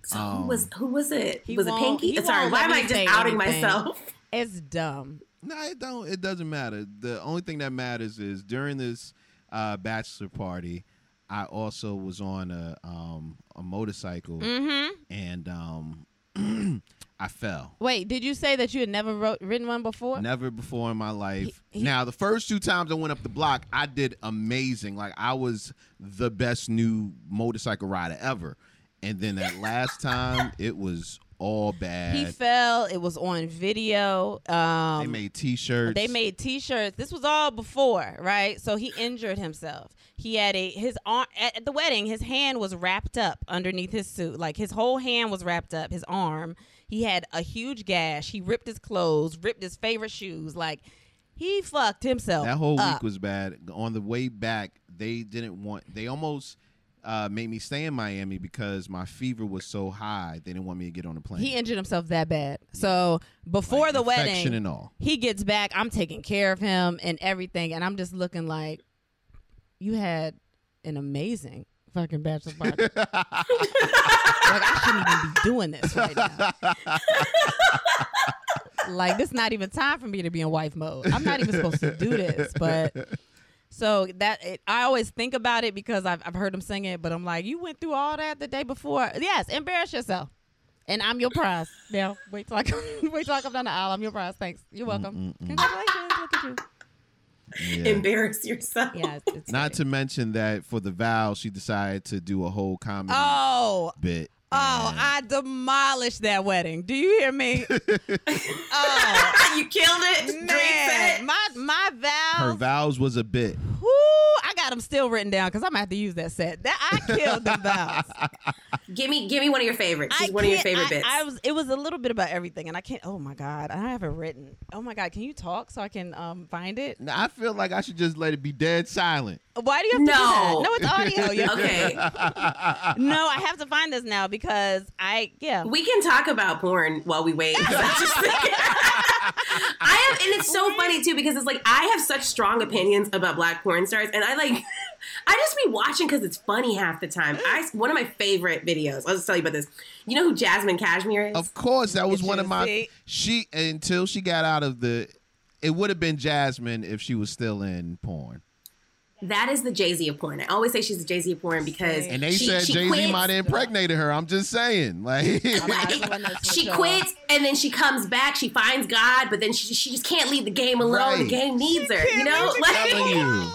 so Um, who was who was it he was it Pinky he sorry why am I just outing anything. myself It's dumb. No, it don't. It doesn't matter. The only thing that matters is during this uh, bachelor party, I also was on a um, a motorcycle Mm-hmm. and um, I fell. Wait, did you say that you had never wrote, ridden one before? Never before in my life. He- he- now, the first two times I went up the block, I did amazing. Like I was the best new motorcycle rider ever. And then that last time, it was all bad. He fell. It was on video. Um, they made T-shirts. They made T-shirts. This was all before, right? So he injured himself. He had a his arm at the wedding. His hand was wrapped up underneath his suit, like his whole hand was wrapped up. His arm. He had a huge gash. He ripped his clothes, ripped his favorite shoes. Like he fucked himself. That whole up. week was bad. On the way back, they didn't want. They almost uh, made me stay in Miami because my fever was so high. They didn't want me to get on the plane. He injured himself that bad. So before Like, the wedding, and all. he gets back. I'm taking care of him and everything, and I'm just looking like you had an amazing fucking bachelor party. like I shouldn't even be doing this right now. like this not even time for me to be in wife mode. I'm not even supposed to do this, but. So that it, I always think about it because I've, I've heard him sing it, but I'm like, you went through all that the day before. Yes, embarrass yourself, and I'm your prize. Now wait till I come, wait till I come down the aisle. I'm your prize. Thanks. You're welcome. Congratulations. Look at you. Yeah. Embarrass yourself. Yeah, it's, it's Not great. to mention that for the vow, she decided to do a whole comedy Oh, bit. Oh, I demolished that wedding. Do you hear me? oh, you killed it. Great man, set. my my her vows. vows was a bit. Whoo, I got them still written down because I'm gonna have to use that set. That I killed the vows. Give me, give me one of your favorites. I one of your can't- favorite I, bits. I was. It was a little bit about everything, and I can't. Oh my god, I have it written. Oh my god, can you talk so I can um find it? Now, I feel like I should just let it be dead silent. Why do you have to No. do that? No, it's audio. You- okay, No, I have to find this now because I yeah. we can talk about porn while we wait. I just have, and it's so funny too because it's like I have such strong opinions about black porn stars, and I like, I just be watching because it's funny half the time. I one of my favorite videos. I'll just tell you about this. You know who Jazmine Cashmere is? Of course, that was Get one of my. seat. She until she got out of the. It would have been Jasmine if she was still in porn. That is the Jay Z of porn. I always say she's the Jay Z of porn because And they she, said Jay Z might have impregnated her. I'm just saying, like. I'm not doing this with she quits and then she comes back. She finds God, but then she, she just can't leave the game alone. The game needs her. You know, like you.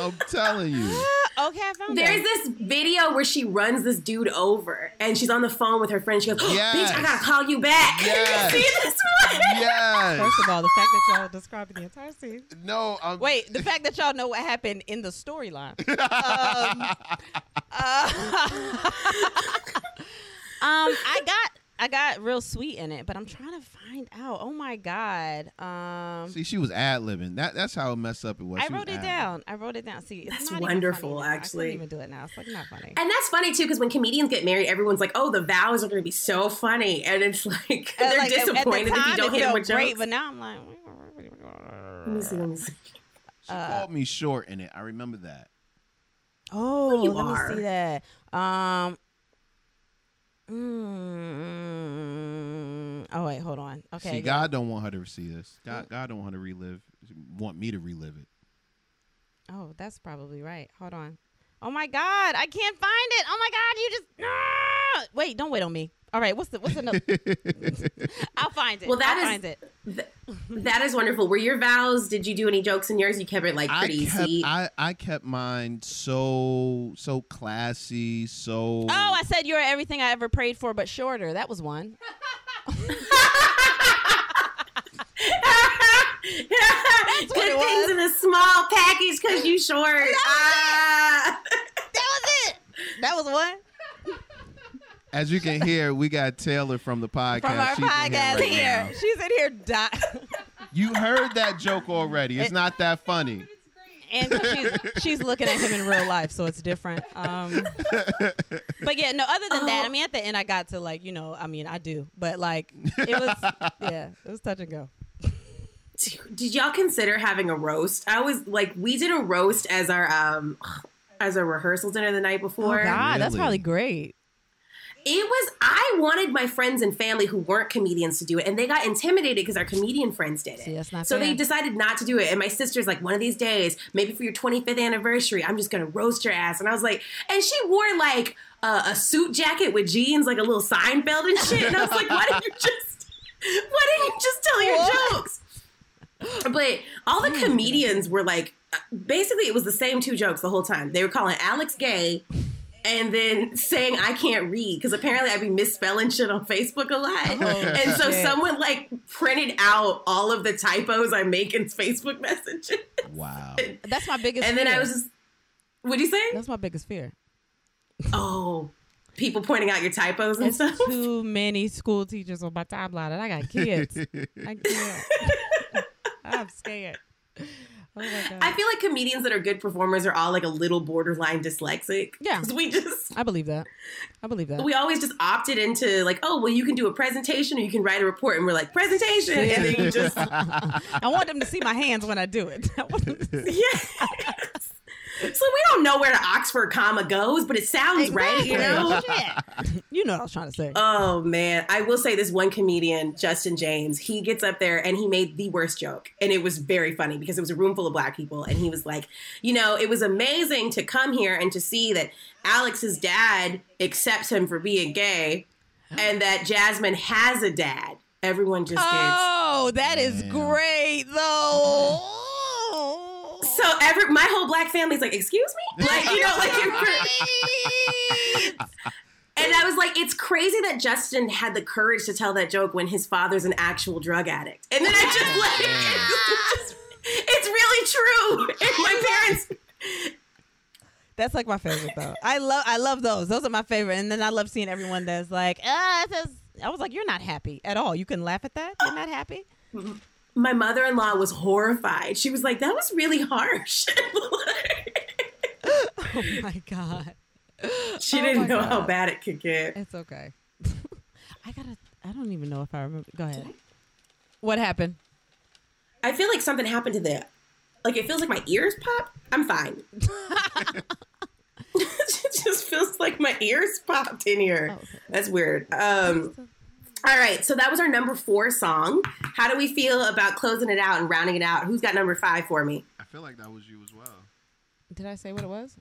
I'm telling you. Okay, I found there's it. this video where she runs this dude over and she's on the phone with her friend. She goes, oh, Yes. "Bitch, I gotta call you back." Yes. you see this one? Yes. First of all, the fact that y'all describing the entire scene. No. I'm, Wait, the fact that y'all know what happened in the storyline. um, uh, um, I got I got real sweet in it, but I'm trying to find out. Oh my god. Um, See, she was ad libbing. That that's how messed up it was. I She was wrote it down. I wrote it down. See, it's That's not even wonderful, funny now. I actually. can't even do it now. It's like not funny. And that's funny too, because when comedians get married, everyone's like, "Oh, the vows are gonna be so funny," and it's like Uh, they're like, disappointed at the if you don't it hit them felt with great, jokes. but now I'm like, Let me see, let me see. She called me short in it. I remember that. Oh, you let are. me see that. Um. Mm, oh wait, hold on. Okay. See. God don't want her to see this. God, God don't want her to relive. Want me to relive it. Oh, that's probably right. Hold on. Oh my God, I can't find it. Oh my God, you just Ah! wait. Don't wait on me. All right, what's the what's another? I'll find it. Well, that I'll is- find it. Th- that is wonderful. Were your vows? Did you do any jokes in yours? You kept it like I pretty kept, sweet. I, I kept mine so so classy, so Oh, I said you're everything I ever prayed for, but shorter. That was one. Good what it things was. in a small package because you short. That was, Ah. That was it. That was one as you can hear, we got Taylor from the podcast. from our She's in podcast right here. now. She's in here dying. You heard that joke already. It's not that funny. and she's she's looking at him in real life, so it's different. Um, but yeah, no. Other than that, I mean, at the end, I got to like, you know, I mean, I do, but like, it was, yeah, it was touch and go. Did y'all consider having a roast? I was like, we did a roast as our um as our rehearsal dinner the night Oh before. God, that's probably great. It was I wanted my friends and family who weren't comedians to do it, and they got intimidated because our comedian friends did it. See, that's not so they decided not to do it. And my sister's like, one of these days, maybe for your 25th anniversary, I'm just gonna roast your ass. And I was like, and she wore like uh, a suit jacket with jeans, like a little Seinfeld and shit. And I was like, why didn't you just, why didn't you just tell your What? jokes? But all the oh, comedians were like, basically, it was the same two jokes the whole time. They were calling Alex gay and then saying I can't read because apparently I'd be misspelling shit on Facebook a lot. Oh, and so shit. someone like printed out all of the typos I make in Facebook messages. Wow. That's my biggest. and then I was just, what do you say? That's my biggest fear. Oh, people pointing out your typos and It's stuff. too many school teachers on my timeline, and I got kids. I can't. I'm scared. Oh. I feel like comedians that are good performers are all like a little borderline dyslexic. Yeah. we just I believe that. I believe that. we always just opted into like, oh well, you can do a presentation or you can write a report, and we're like presentation, and then you just I want them to see my hands when I do it. I So we don't know where the Oxford comma goes, but it sounds right, you know. Shit. You know what I was trying to say. Oh man, I will say this one comedian, Justin James, he gets up there and he made the worst joke. And it was very funny because it was a room full of black people. And he was like, you know, it was amazing to come here and to see that Alex's dad accepts him for being gay and that Jasmine has a dad. Everyone just gets. Oh, that is great though. So every my whole black family's like, excuse me? Like, you know, like you're. And I was like, it's crazy that Justin had the courage to tell that joke when his father's an actual drug addict. And then I just like, it's, really true. And my parents, That's like my favorite though. I love I love those. Those are my favorite. And then I love seeing everyone that's like, ah, it says I was like, you're not happy at all. You can laugh at that. You're not happy. My mother in law was horrified. She was like, that was really harsh. Oh my god. she Oh didn't know how bad it could get. It's okay. I gotta. I don't even know if I remember. Go ahead. What happened? I feel like something happened to the, like it feels like my ears popped. I'm fine. it just feels like my ears popped in here. Oh, okay. That's weird. Um, all right, so that was our number four song. How do we feel about closing it out and rounding it out? Who's got number five for me? I feel like that was you as well. Did I say what it was?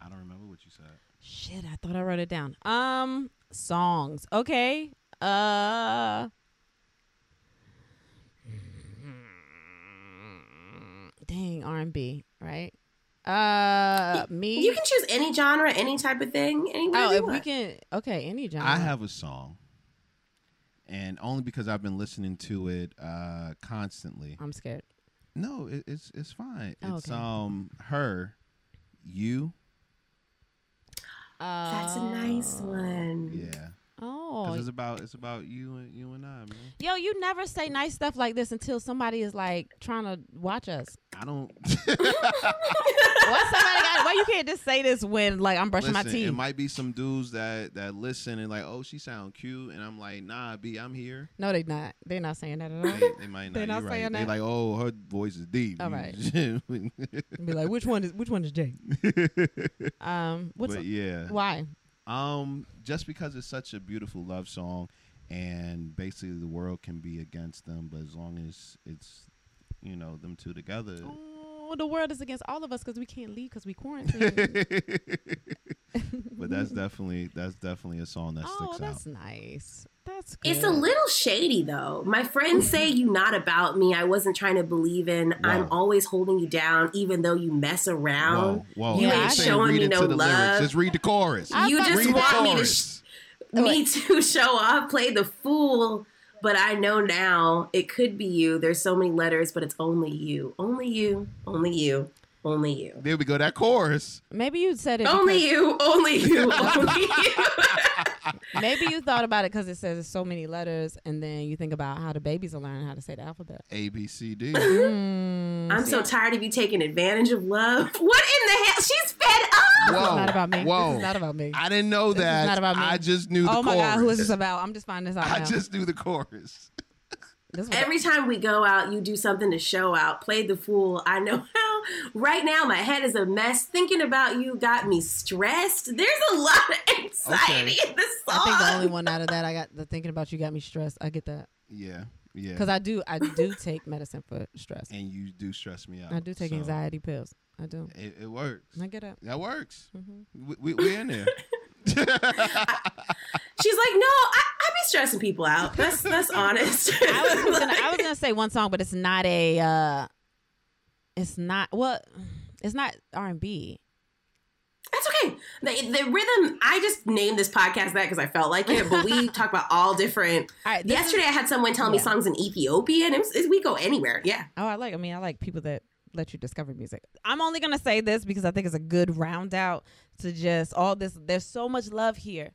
I don't remember what you said. Shit, I thought I wrote it down. Um, songs. Okay. Uh. Dang, R and B, right? Uh, me. You can choose any genre, any type of thing, any. oh, whatever you if we can. Okay, any genre. I have a song, and only because I've been listening to it uh, constantly. I'm scared. No, it, it's it's fine. Oh, it's okay. um her, you. Uh, That's a nice one. Yeah, Oh, because it's about it's about you and you and I, man. yo, you never say nice stuff like this until somebody is like trying to watch us. I don't. What somebody got? Why you can't just say this when like I'm brushing listen, my teeth? it might be some dudes that that listen and like, oh, she sound cute, and I'm like, nah, b, I'm here. no, they not. They're not saying that at all. They, they might not. They're not saying right. They like, oh, her voice is deep. All right. Be like, which one is which one is Jay? Um, what's yeah, why? Um, just because it's such a beautiful love song, and basically the world can be against them, but as long as it's you know them two together. The world is against all of us because we can't leave because we quarantine. but that's definitely that's definitely a song that oh, sticks that's out. nice. That's good. It's a little shady though. My friends say you not about me. I wasn't trying to believe in. I'm always holding you down, even though you mess around. Whoa, whoa! You I ain't saying showing read me into no the lyrics. love. Just read the chorus. I You just to read the want me to chorus. sh- me to show off, play the fool. But I know now it could be you. There's so many letters, but it's only you, only you, only you, only you, there we go. That chorus. Maybe you said it. only because- you, only you, only you. Maybe you thought about it because it says so many letters, and then you think about how the babies are learning how to say the alphabet. A B C D. Mm, I'm see, so tired of you taking advantage of love. What in the hell? She's fed up. Whoa! It's not about me. Whoa! This is not about me. I didn't know This is that. not about me. I just knew the chorus. oh my chorus. god, who is this about? I'm just finding this out I now. just knew the chorus. This was- Every time we go out, you do something to show out. Play the fool. I know how Right now, my head is a mess. Thinking about you got me stressed. There's a lot of anxiety Okay. in this song. I think the only one out of that I got the thinking about you got me stressed. I get that Yeah, yeah. because I do I do take medicine for stress. and you do stress me out. I do take so anxiety pills. I do. It, it works. I get it. That works. Mhm. We, we, we in there. She's like, no, I, I be stressing people out. That's that's honest. I was gonna I was gonna say one song, but it's not a. uh It's not well. It's not R and B. That's okay. The, the rhythm, I just named this podcast that because I felt like it, but we talk about all different. All right. this is- Yesterday, I had someone tell me songs in Ethiopian. It was, it- we go anywhere. Yeah. Oh, I like. I mean, I like people that let you discover music. I'm only gonna say this because I think it's a good round out to just all this. There's so much love here.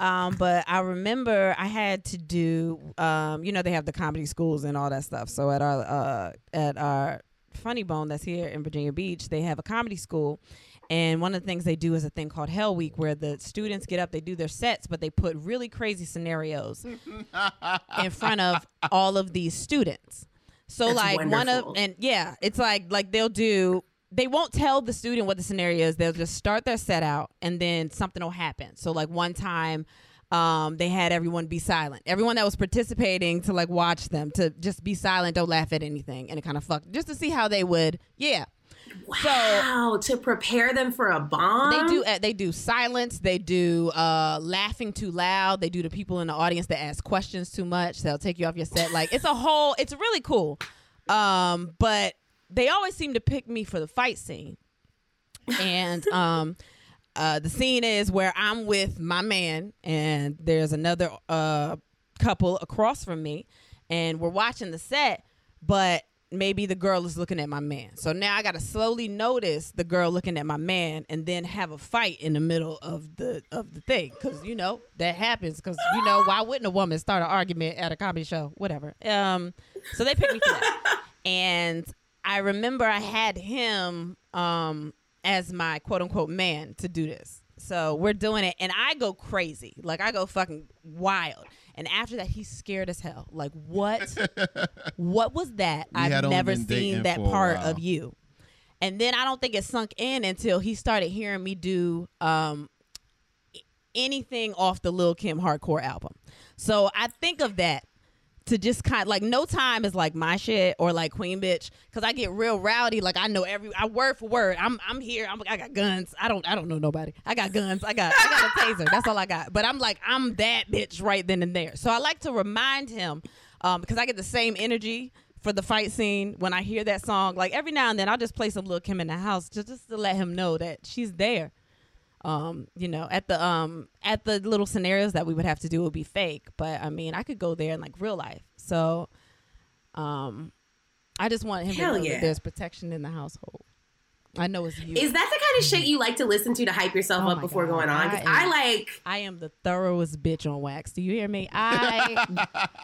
Um, but I remember I had to do. Um, you know, they have the comedy schools and all that stuff. So at our uh, at our Funny Bone that's here in Virginia Beach, they have a comedy school. And one of the things they do is a thing called Hell Week, where the students get up, they do their sets, but they put really crazy scenarios in front of all of these students. So That's like one of and yeah, it's like like they'll do they won't tell the student what the scenario is. They'll just start their set out and then something will happen. So like one time um they had everyone be silent. Everyone that was participating to like watch them to just be silent, don't laugh at anything and it kind of fuck just to see how they would yeah. Wow. to prepare them for a bomb. They do uh, they do silence. They do uh, laughing too loud. They do the people in the audience that ask questions too much. They'll take you off your set. Like it's a whole. It's really cool. Um, but they always seem to pick me for the fight scene, and um, uh, the scene is where I'm with my man, and there's another uh couple across from me, and we're watching the set, but maybe the girl is looking at my man. So now I got to slowly notice the girl looking at my man and then have a fight in the middle of the of the thing cuz you know that happens cuz you know why wouldn't a woman start an argument at a comedy show whatever. Um so they picked me for that. And I remember I had him um as my quote unquote man to do this. So we're doing it and I go crazy. Like I go fucking wild. And after that he's scared as hell. Like what what was that? We I've never seen that part of you. And then I don't think it sunk in until he started hearing me do um anything off the Lil Kim hardcore album. So I think of that to just kind of like no time is like my shit or like Queen Bitch because I get real rowdy. Like I know every I word for word. I'm I'm here. I'm I got guns. I don't I don't know nobody. I got guns. I got I got a taser. That's all I got. But I'm like I'm that bitch right then and there. So I like to remind him um, because I get the same energy for the fight scene when I hear that song. Like every now and then I'll just play some Lil Kim in the house just just to let him know that she's there um, you know, at the um at the little scenarios that we would have to do would be fake. But I mean, I could go there in like real life. So um I just want him Hell to know yeah. that there's protection in the household. I know it's you. Is that the kind of shit you like to listen to to hype yourself Oh up before God. going on? I I, like, I am the thoroughest bitch on wax. Do you hear me? I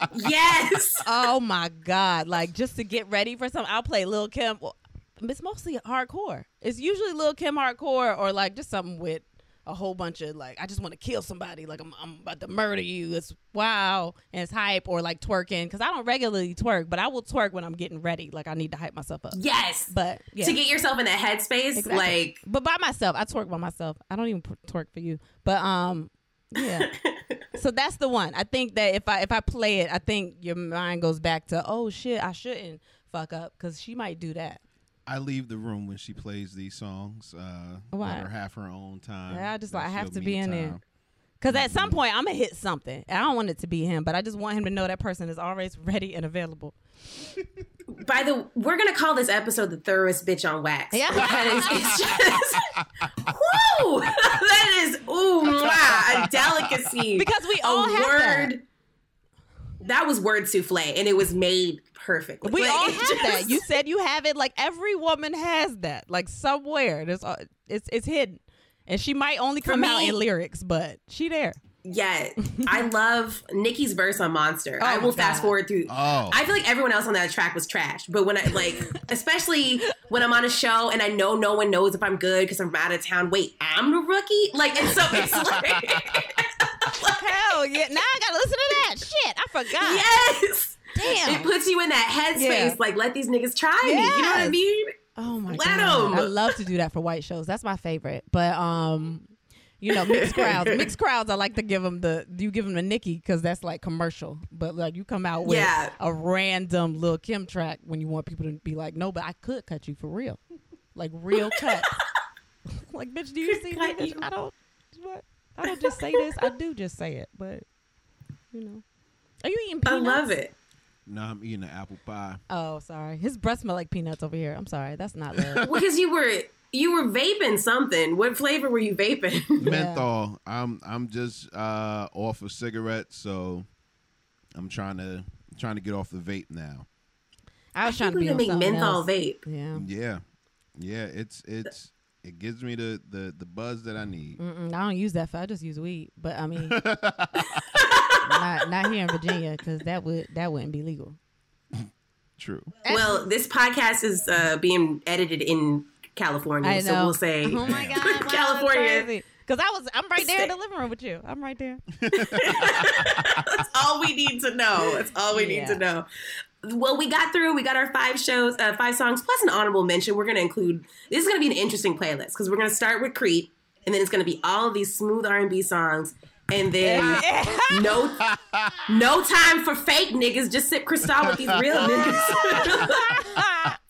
yes. oh my god! Like just to get ready for something, I'll play Lil Kim. Well, it's mostly hardcore. It's usually Lil Kim hardcore or like just something with a whole bunch of like I just want to kill somebody. Like I'm, I'm about to murder you. It's wow and it's hype or like twerking because I don't regularly twerk, but I will twerk when I'm getting ready. Like I need to hype myself up. Yes. But yeah. To get yourself in that headspace, Exactly. like, but by myself. I twerk by myself. I don't even twerk for you. But um, yeah. so that's the one. I think that if I if I play it, I think your mind goes back to oh shit, I shouldn't fuck up because she might do that. I leave the room when she plays these songs. Uh, Why? Let her have her own time. Yeah, I just like I have to be in there. Because at some point I'm gonna hit something. I don't want it to be him, but I just want him to know that person is always ready and available. by the we're gonna call this episode the thoroughest bitch on wax. Yeah. Because it's just whoa, that is ooh mwah, a delicacy. Because we a all have word. that. That was word souffle, and it was made perfectly. We Like, all have just- that. You said you have it. Like every woman has that. Like somewhere, there's uh, it's it's hidden, and she might only For come out in lyrics, but she there. Yeah, I love Nicki's verse on Monster. Oh I will fast forward through. Oh. I feel like everyone else on that track was trash, but when I like, especially when I'm on a show and I know no one knows if I'm good because I'm out of town. Wait, I'm the rookie. Like, and so it's like, Hell yeah! Now I gotta listen to that shit. I forgot. yes, Damn. it puts you in that headspace. Yeah. Like, let these niggas try me. You know what I mean? Oh my god. Let god, 'em. I love to do that for white shows. That's my favorite. But um, you know, mixed crowds, mixed crowds. I like to give them the you give them the Nicki because that's like commercial. But like you come out with Yeah. a random Lil Kim track when you want people to be like, no, but I could cut you for real, like real cut. like, bitch, do you see me? I don't. What? I don't just say this. I do just say it. But you know, are you eating I love it. No, I'm eating an apple pie. Oh, sorry. His breath smell like peanuts over here. I'm sorry. That's not love. Well, because you were you were vaping something. What flavor were you vaping? Menthol. I'm I'm just uh, off of cigarettes, so I'm trying to trying to get off the vape now. I was trying to be on make menthol else. vape. Yeah. Yeah, yeah. It's it's it gives me the the the buzz that I need. Mm-mm, I don't use that for. I just use weed. But I mean, not not here in Virginia because that would that wouldn't be legal. True. Well, this podcast is uh, being edited in California, I know. so we'll say Oh my god, wow, California. Because I was, I'm right there in the living room with you. I'm right there. That's all we need to know. That's all we need to know. Well, we got through. We got our five shows, uh, five songs, plus an honorable mention. We're going to include. This is going to be an interesting playlist because we're going to start with Creep, and then it's going to be all of these smooth R and B songs, and then no, no time for fake niggas. Just sip Cristal with these real niggas.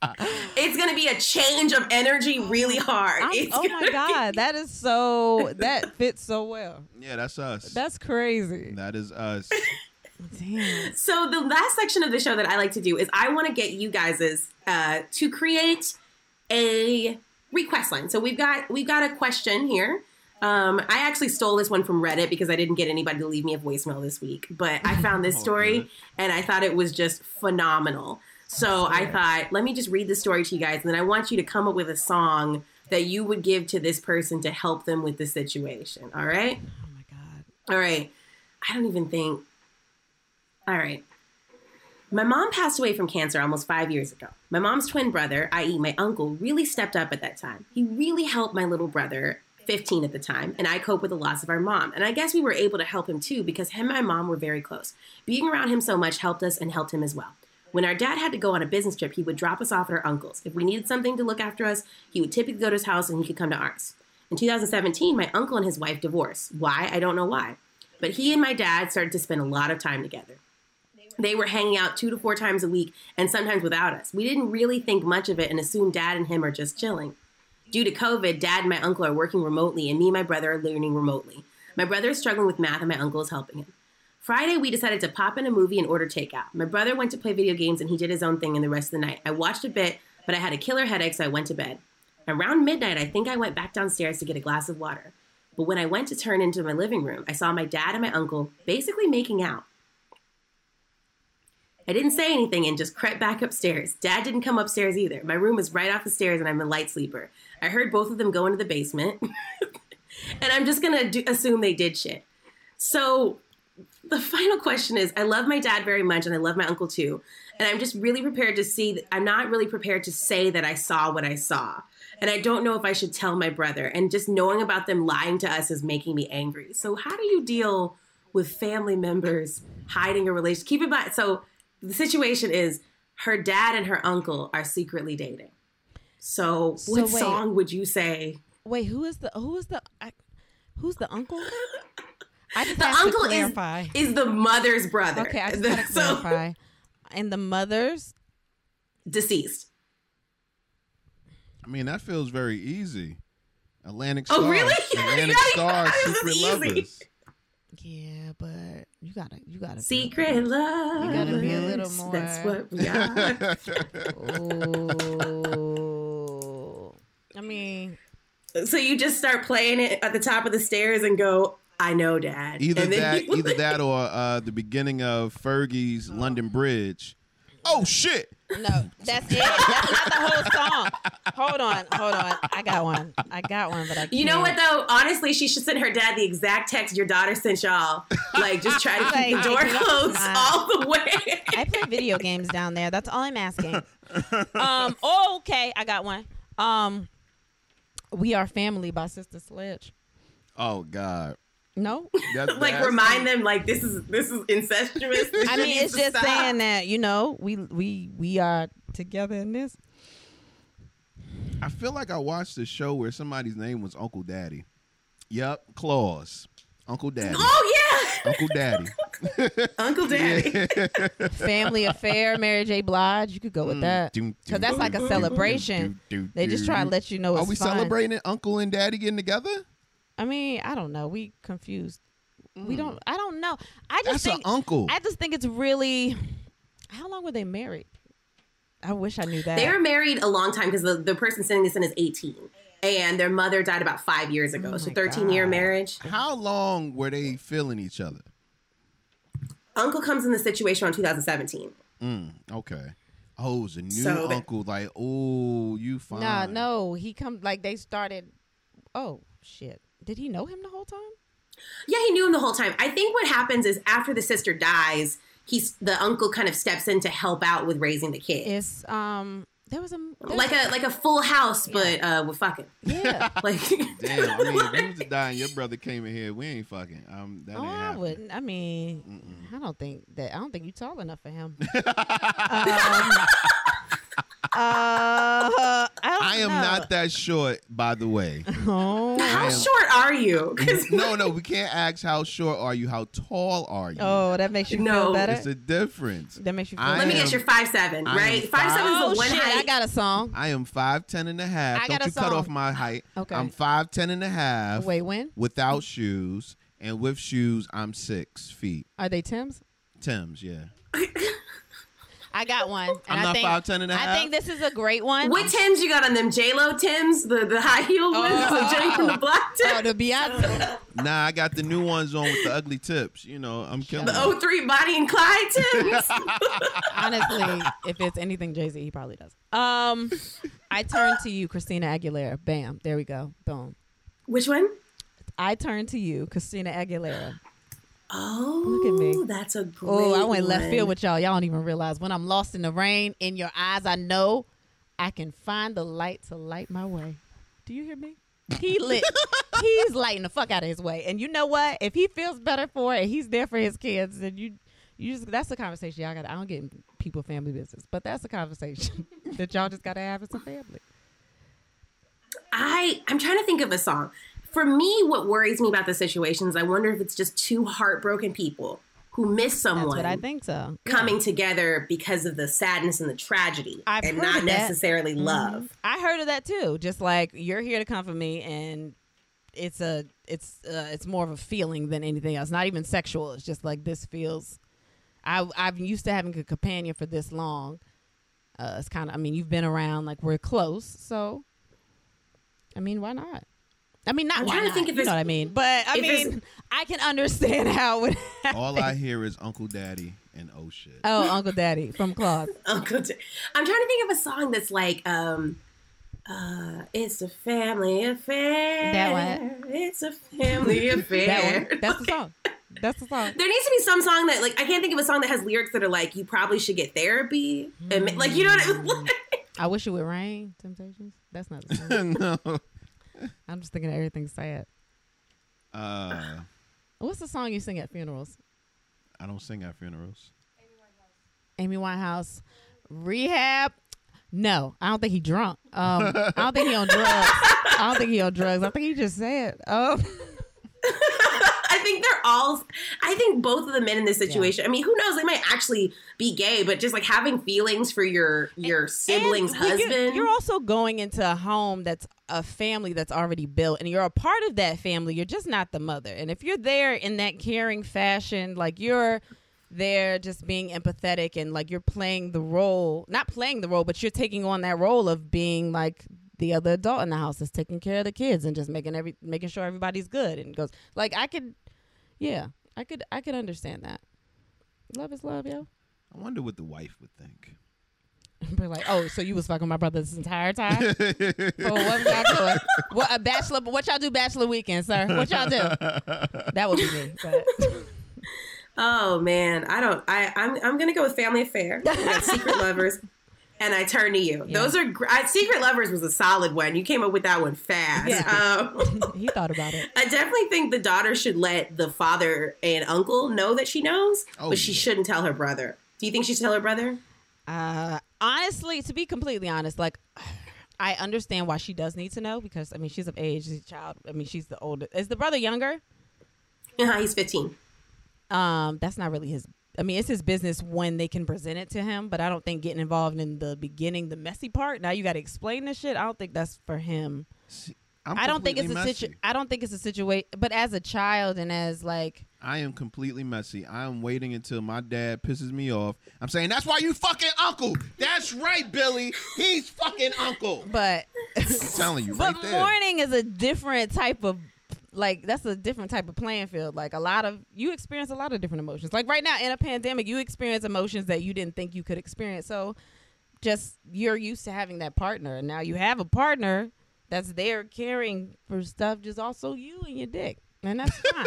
it's going to be a change of energy, really hard. It's oh gonna my be- god, that is so that fits so well. Yeah, that's us. That's crazy. that is us. Damn. So the last section of the show that I like to do is I want to get you guys uh, to create a request line. So we've got we've got a question here. Um, I actually stole this one from Reddit because I didn't get anybody to leave me a voicemail this week, but I found this Oh, story good. and I thought it was just phenomenal. So I thought, let me just read the story to you guys, and then I want you to come up with a song that you would give to this person to help them with the situation. All right. Oh my god. All right. I don't even think. All right. My mom passed away from cancer almost five years ago. My mom's twin brother, i.e., my uncle, really stepped up at that time. He really helped my little brother, 15 at the time, and I cope with the loss of our mom. And I guess we were able to help him too because him and my mom were very close. Being around him so much helped us and helped him as well. When our dad had to go on a business trip, he would drop us off at our uncle's. If we needed something to look after us, he would typically go to his house and he could come to ours. In 2017, my uncle and his wife divorced. Why? I don't know why. But he and my dad started to spend a lot of time together. They were hanging out two to four times a week and sometimes without us. We didn't really think much of it and assumed dad and him are just chilling. Due to COVID, dad and my uncle are working remotely, and me and my brother are learning remotely. My brother is struggling with math, and my uncle is helping him. Friday, we decided to pop in a movie and order takeout. My brother went to play video games, and he did his own thing in the rest of the night. I watched a bit, but I had a killer headache, so I went to bed. Around midnight, I think I went back downstairs to get a glass of water. But when I went to turn into my living room, I saw my dad and my uncle basically making out. I didn't say anything and just crept back upstairs. Dad didn't come upstairs either. My room was right off the stairs and I'm a light sleeper. I heard both of them go into the basement. and I'm just going to assume they did shit. So the final question is I love my dad very much and I love my uncle too. And I'm just really prepared to see, I'm not really prepared to say that I saw what I saw. And I don't know if I should tell my brother. And just knowing about them lying to us is making me angry. So, how do you deal with family members hiding a relationship? Keep in mind, so the situation is her dad and her uncle are secretly dating. So, So what wait. song would you say? Wait, who is the who is the I, who's the uncle? I just The have uncle to is clarify. is the mother's brother. okay, I just The- gotta so- clarify. And the mothers. deceased. I mean, that feels very easy. Atlantic Starr. Oh, Starr. really? Atlantic Yeah, Starr, this Secret. Lovers. Yeah, but you gotta you gotta be- Secret love. You gotta be a little more. That's what we are. Oh. I mean, so you just start playing it at the top of the stairs and go, "I know, Dad." Either and that, either that, or uh, the beginning of Fergie's London Bridge. Oh shit! No, that's it. That's not the whole song. Hold on, hold on. I got one. I got one, but I can't. You know what though? Honestly, she should send her dad the exact text your daughter sent y'all. Like, just try to keep Like, the door closed all the way. I play video games down there. That's all I'm asking. Um. Oh, okay. I got one. Um. We are family by Sister Sledge. Oh god. No. That's like, nasty. remind them like this is this is incestuous. This I mean, it's just stop. saying that you know we we we are together in this. I feel like I watched a show where somebody's name was Uncle Daddy. Yep, Claws. Uncle Daddy. Oh yeah, Uncle Daddy. Uncle Daddy. Family Affair, Mary J. Blige. You could go with mm. that Doom, because that's like a celebration. doom, doom, They just try to let you know Are we fun. celebrating Uncle and Daddy getting together? I mean, I don't know. We confused. We don't. I don't know. I just Mm. That's an think. uncle. I just think it's really. How long were they married? I wish I knew that. They were married a long time because the, the person sending this in is 18. And their mother died about five years ago. Oh so my 13 year marriage. How long were they feeling each other? Uncle comes in the situation on 2017. Mm, okay. Oh, it's a new So the- uncle. Like, oh, you fine. Nah, no. He come like they started. Oh shit! Did he know him the whole time? Yeah, he knew him the whole time. I think what happens is after the sister dies, he's the uncle kind of steps in to help out with raising the kid. It's um. There was a there like was- a like a full house, but uh we're fucking. yeah. Like Damn. I mean, if you was to die and your brother came in here, we ain't fucking. Um, that Oh, ain't I wouldn't. I mean, I don't think that. I don't think you're tall enough for him. um, Uh, I, don't I am know. not that short, by the way. Oh, how am- short are you? no, no, we can't ask how short are you. How tall are you? oh, that makes you No. feel better. it's a difference. that makes you feel I Let me guess, you're five seven, I am right? Five seven Oh is the oh, one shit! height. I got a song. I am 5'10 and a half. I Don't got a you cut song. off my height. Okay. I'm 5'10 and a half Wait, when without shoes. And with shoes, I'm six feet. are they Tim's? Tim's, yeah. I got one. And I'm I not think, 5'10 and a I half. think this is a great one. What Tims you got on them? J Lo Tims, the the high heel ones, Oh. the Jenny from the Block Tims, Oh, the Beyonce. Nah, I got the new ones on with the ugly tips. You know, I'm killing the it. 03 Bonnie and Clyde Tims. Honestly, if it's anything Jay Z, he probably does. Um, I turn to you, Christina Aguilera. Bam, there we go. Boom. Which one? I turn to you, Christina Aguilera. Oh, Look at me. Oh, that's a great. Oh, I went left one. field with y'all. Y'all don't even realize when I'm lost in the rain, in your eyes, I know I can find the light to light my way. Do you hear me? He lit. he's lighting the fuck out of his way. And you know what? If he feels better for it, he's there for his kids. Then you, you just that's a conversation y'all got. I don't get in people family business, but that's a conversation that y'all just got to have as a family. I I'm trying to think of a song. For me, what worries me about the situation is I wonder if it's just two heartbroken people who miss That's someone what I think so. coming together because of the sadness and the tragedy, I've and not necessarily Mhm. love. I heard of that too. Just like you're here to comfort me, and it's a it's uh, it's more of a feeling than anything else. Not even sexual. It's just like this feels. I I've used to having a companion for this long. Uh, it's kind of. I mean, you've been around. Like we're close, so. I mean, why not? I mean, not. I'm why trying to not, think if you know it's- what I mean, but I mean, I can understand how it would. All I hear is Uncle Daddy and oh shit. oh, Uncle Daddy from Claws. Uncle Da- I'm trying to think of a song that's like, um, uh, it's a family affair. That one. It's a family affair. That one. That's the song. That's the song. There needs to be some song that, like, I can't think of a song that has lyrics that are like, you probably should get therapy. And, like, you know what I mean? I wish it would rain. Temptations. That's not the song. no. I'm just thinking of everything sad. Uh, What's the song you sing at funerals? I don't sing at funerals. Amy Winehouse, Rehab. No, I don't think he drunk. Um, I don't think he on drugs. I don't think he on drugs. I think he just said. Um, I think they're all, I think both of the men in this situation, I mean, who knows? They might actually be gay, but just like having feelings for your your sibling's and when you're- husband. You're, also going into a home that's a family that's already built, and you're a part of that family. You're just not the mother. And if you're there in that caring fashion, like you're there just being empathetic and like you're playing the role, not playing the role, but you're taking on that role of being like the other adult in the house is taking care of the kids and just making every making sure everybody's good and goes like I could yeah, I could I could understand that. Love is love, yo. I wonder what the wife would think. Be like, oh, so you was fucking my brother this entire time? oh, what y'all doing? What a bachelor? What y'all do bachelor weekend, sir? What y'all do? That would be me. But oh man, I don't. I I'm I'm gonna go with Family Affair. Secret Lovers. And I turn to you. Yeah. Those are gr- I, Secret Lovers was a solid one. You came up with that one fast. Yeah. Um, he thought about it. I definitely think the daughter should let the father and uncle know that she knows, Oh, but she yeah. shouldn't tell her brother. Do you think she should tell her brother? Uh, honestly, to be completely honest, like I understand why she does need to know because I mean she's of age, she's a child. I mean she's the older. Is the brother younger? Uh-huh, he's 15. Um, that's not really his. I mean, it's his business when they can present it to him, but I don't think getting involved in the beginning, the messy part. Now you got to explain this shit. I don't think that's for him. See, I'm I don't think it's a completely situ. I don't think it's a situation. But as a child and as like, I am completely messy. I am waiting until my dad pisses me off. I'm saying that's why you fucking uncle. That's right, Billy. He's fucking uncle. but I'm telling you but right there. mourning is a different type of like that's a different type of playing field. Like a lot of you experience a lot of different emotions. Like right now in a pandemic, you experience emotions that you didn't think you could experience. So just you're used to having that partner, and now you have a partner that's there caring for stuff. Just also you and your dick, and that's fine.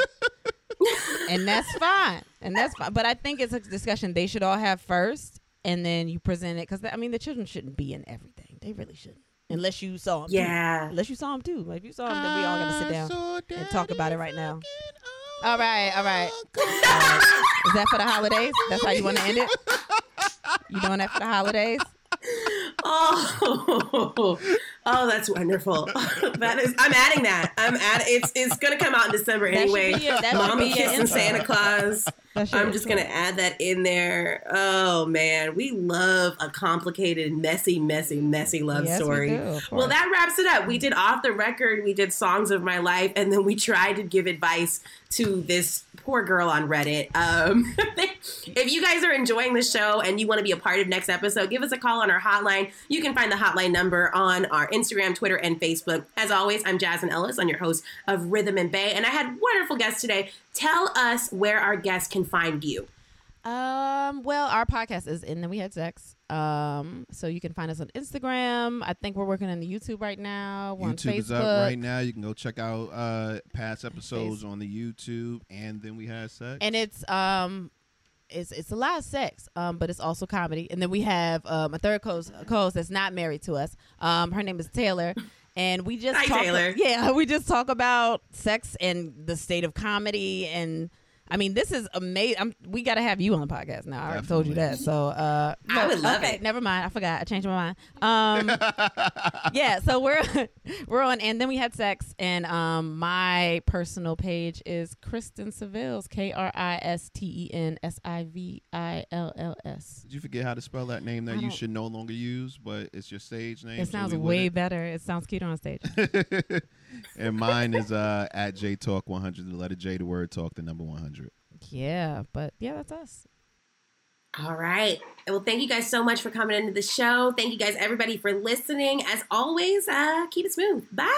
and that's fine, and that's fine. But I think it's a discussion they should all have first, and then you present it because I mean the children shouldn't be in everything. They really shouldn't, unless you saw them. too. Yeah. Unless you saw him too. Like, if you saw him, then we all gotta sit down. And talk about it right now. All right, all right. uncle. All right. Is that for the holidays? That's how you want to end it? You doing that for the holidays? Oh, oh, that's wonderful. that is. I'm adding that. I'm add. It's it's gonna come out in December That should anyway. be your- that should Mama be your kissing intro. Santa Claus. I'm just gonna add that in there. Oh man, we love a complicated, messy, messy, messy love Yes, we story. do, well, that wraps it up. We did off the record. We did songs of my life, and then we tried to give advice to this poor girl on Reddit. Um, if you guys are enjoying the show and you want to be a part of next episode, give us a call on our hotline. You can find the hotline number on our Instagram, Twitter, and Facebook. As always, I'm Jasmine Ellis, I'm your host of Rhythm and Bay, and I had wonderful guests today. Tell us where our guests can find you. Um, well, our podcast is in the We Had Sex. Um, so you can find us on Instagram. I think we're working on the YouTube right now. We're on YouTube Facebook. is up right now. You can go check out uh, past episodes on the YouTube, and then we had sex. and it's um it's it's a lot of sex um but it's also comedy and then we have um a third co-host, co-host that's not married to us um her name is taylor and we just Hi, talk Taylor. yeah we just talk about sex and the state of comedy and I mean, this is amazing. We got to have you on the podcast now. I already told you that. So, uh, I would love okay, it. Never mind. I forgot. I changed my mind. Um, yeah. So we're we're on, and then we had sex, and um, my personal page is Kristen Sivills, K R I S T E N S I V I L L S. Did you forget how to spell that name that you should no longer use, but it's your stage name? It sounds we way better. It sounds cuter on stage. and mine is uh at J Talk 100. The letter J, the word talk, the number 100. Yeah, but yeah, that's us. All right. Well, thank you guys so much for coming into the show. Thank you guys, everybody, for listening. As always, uh, keep it smooth. Bye.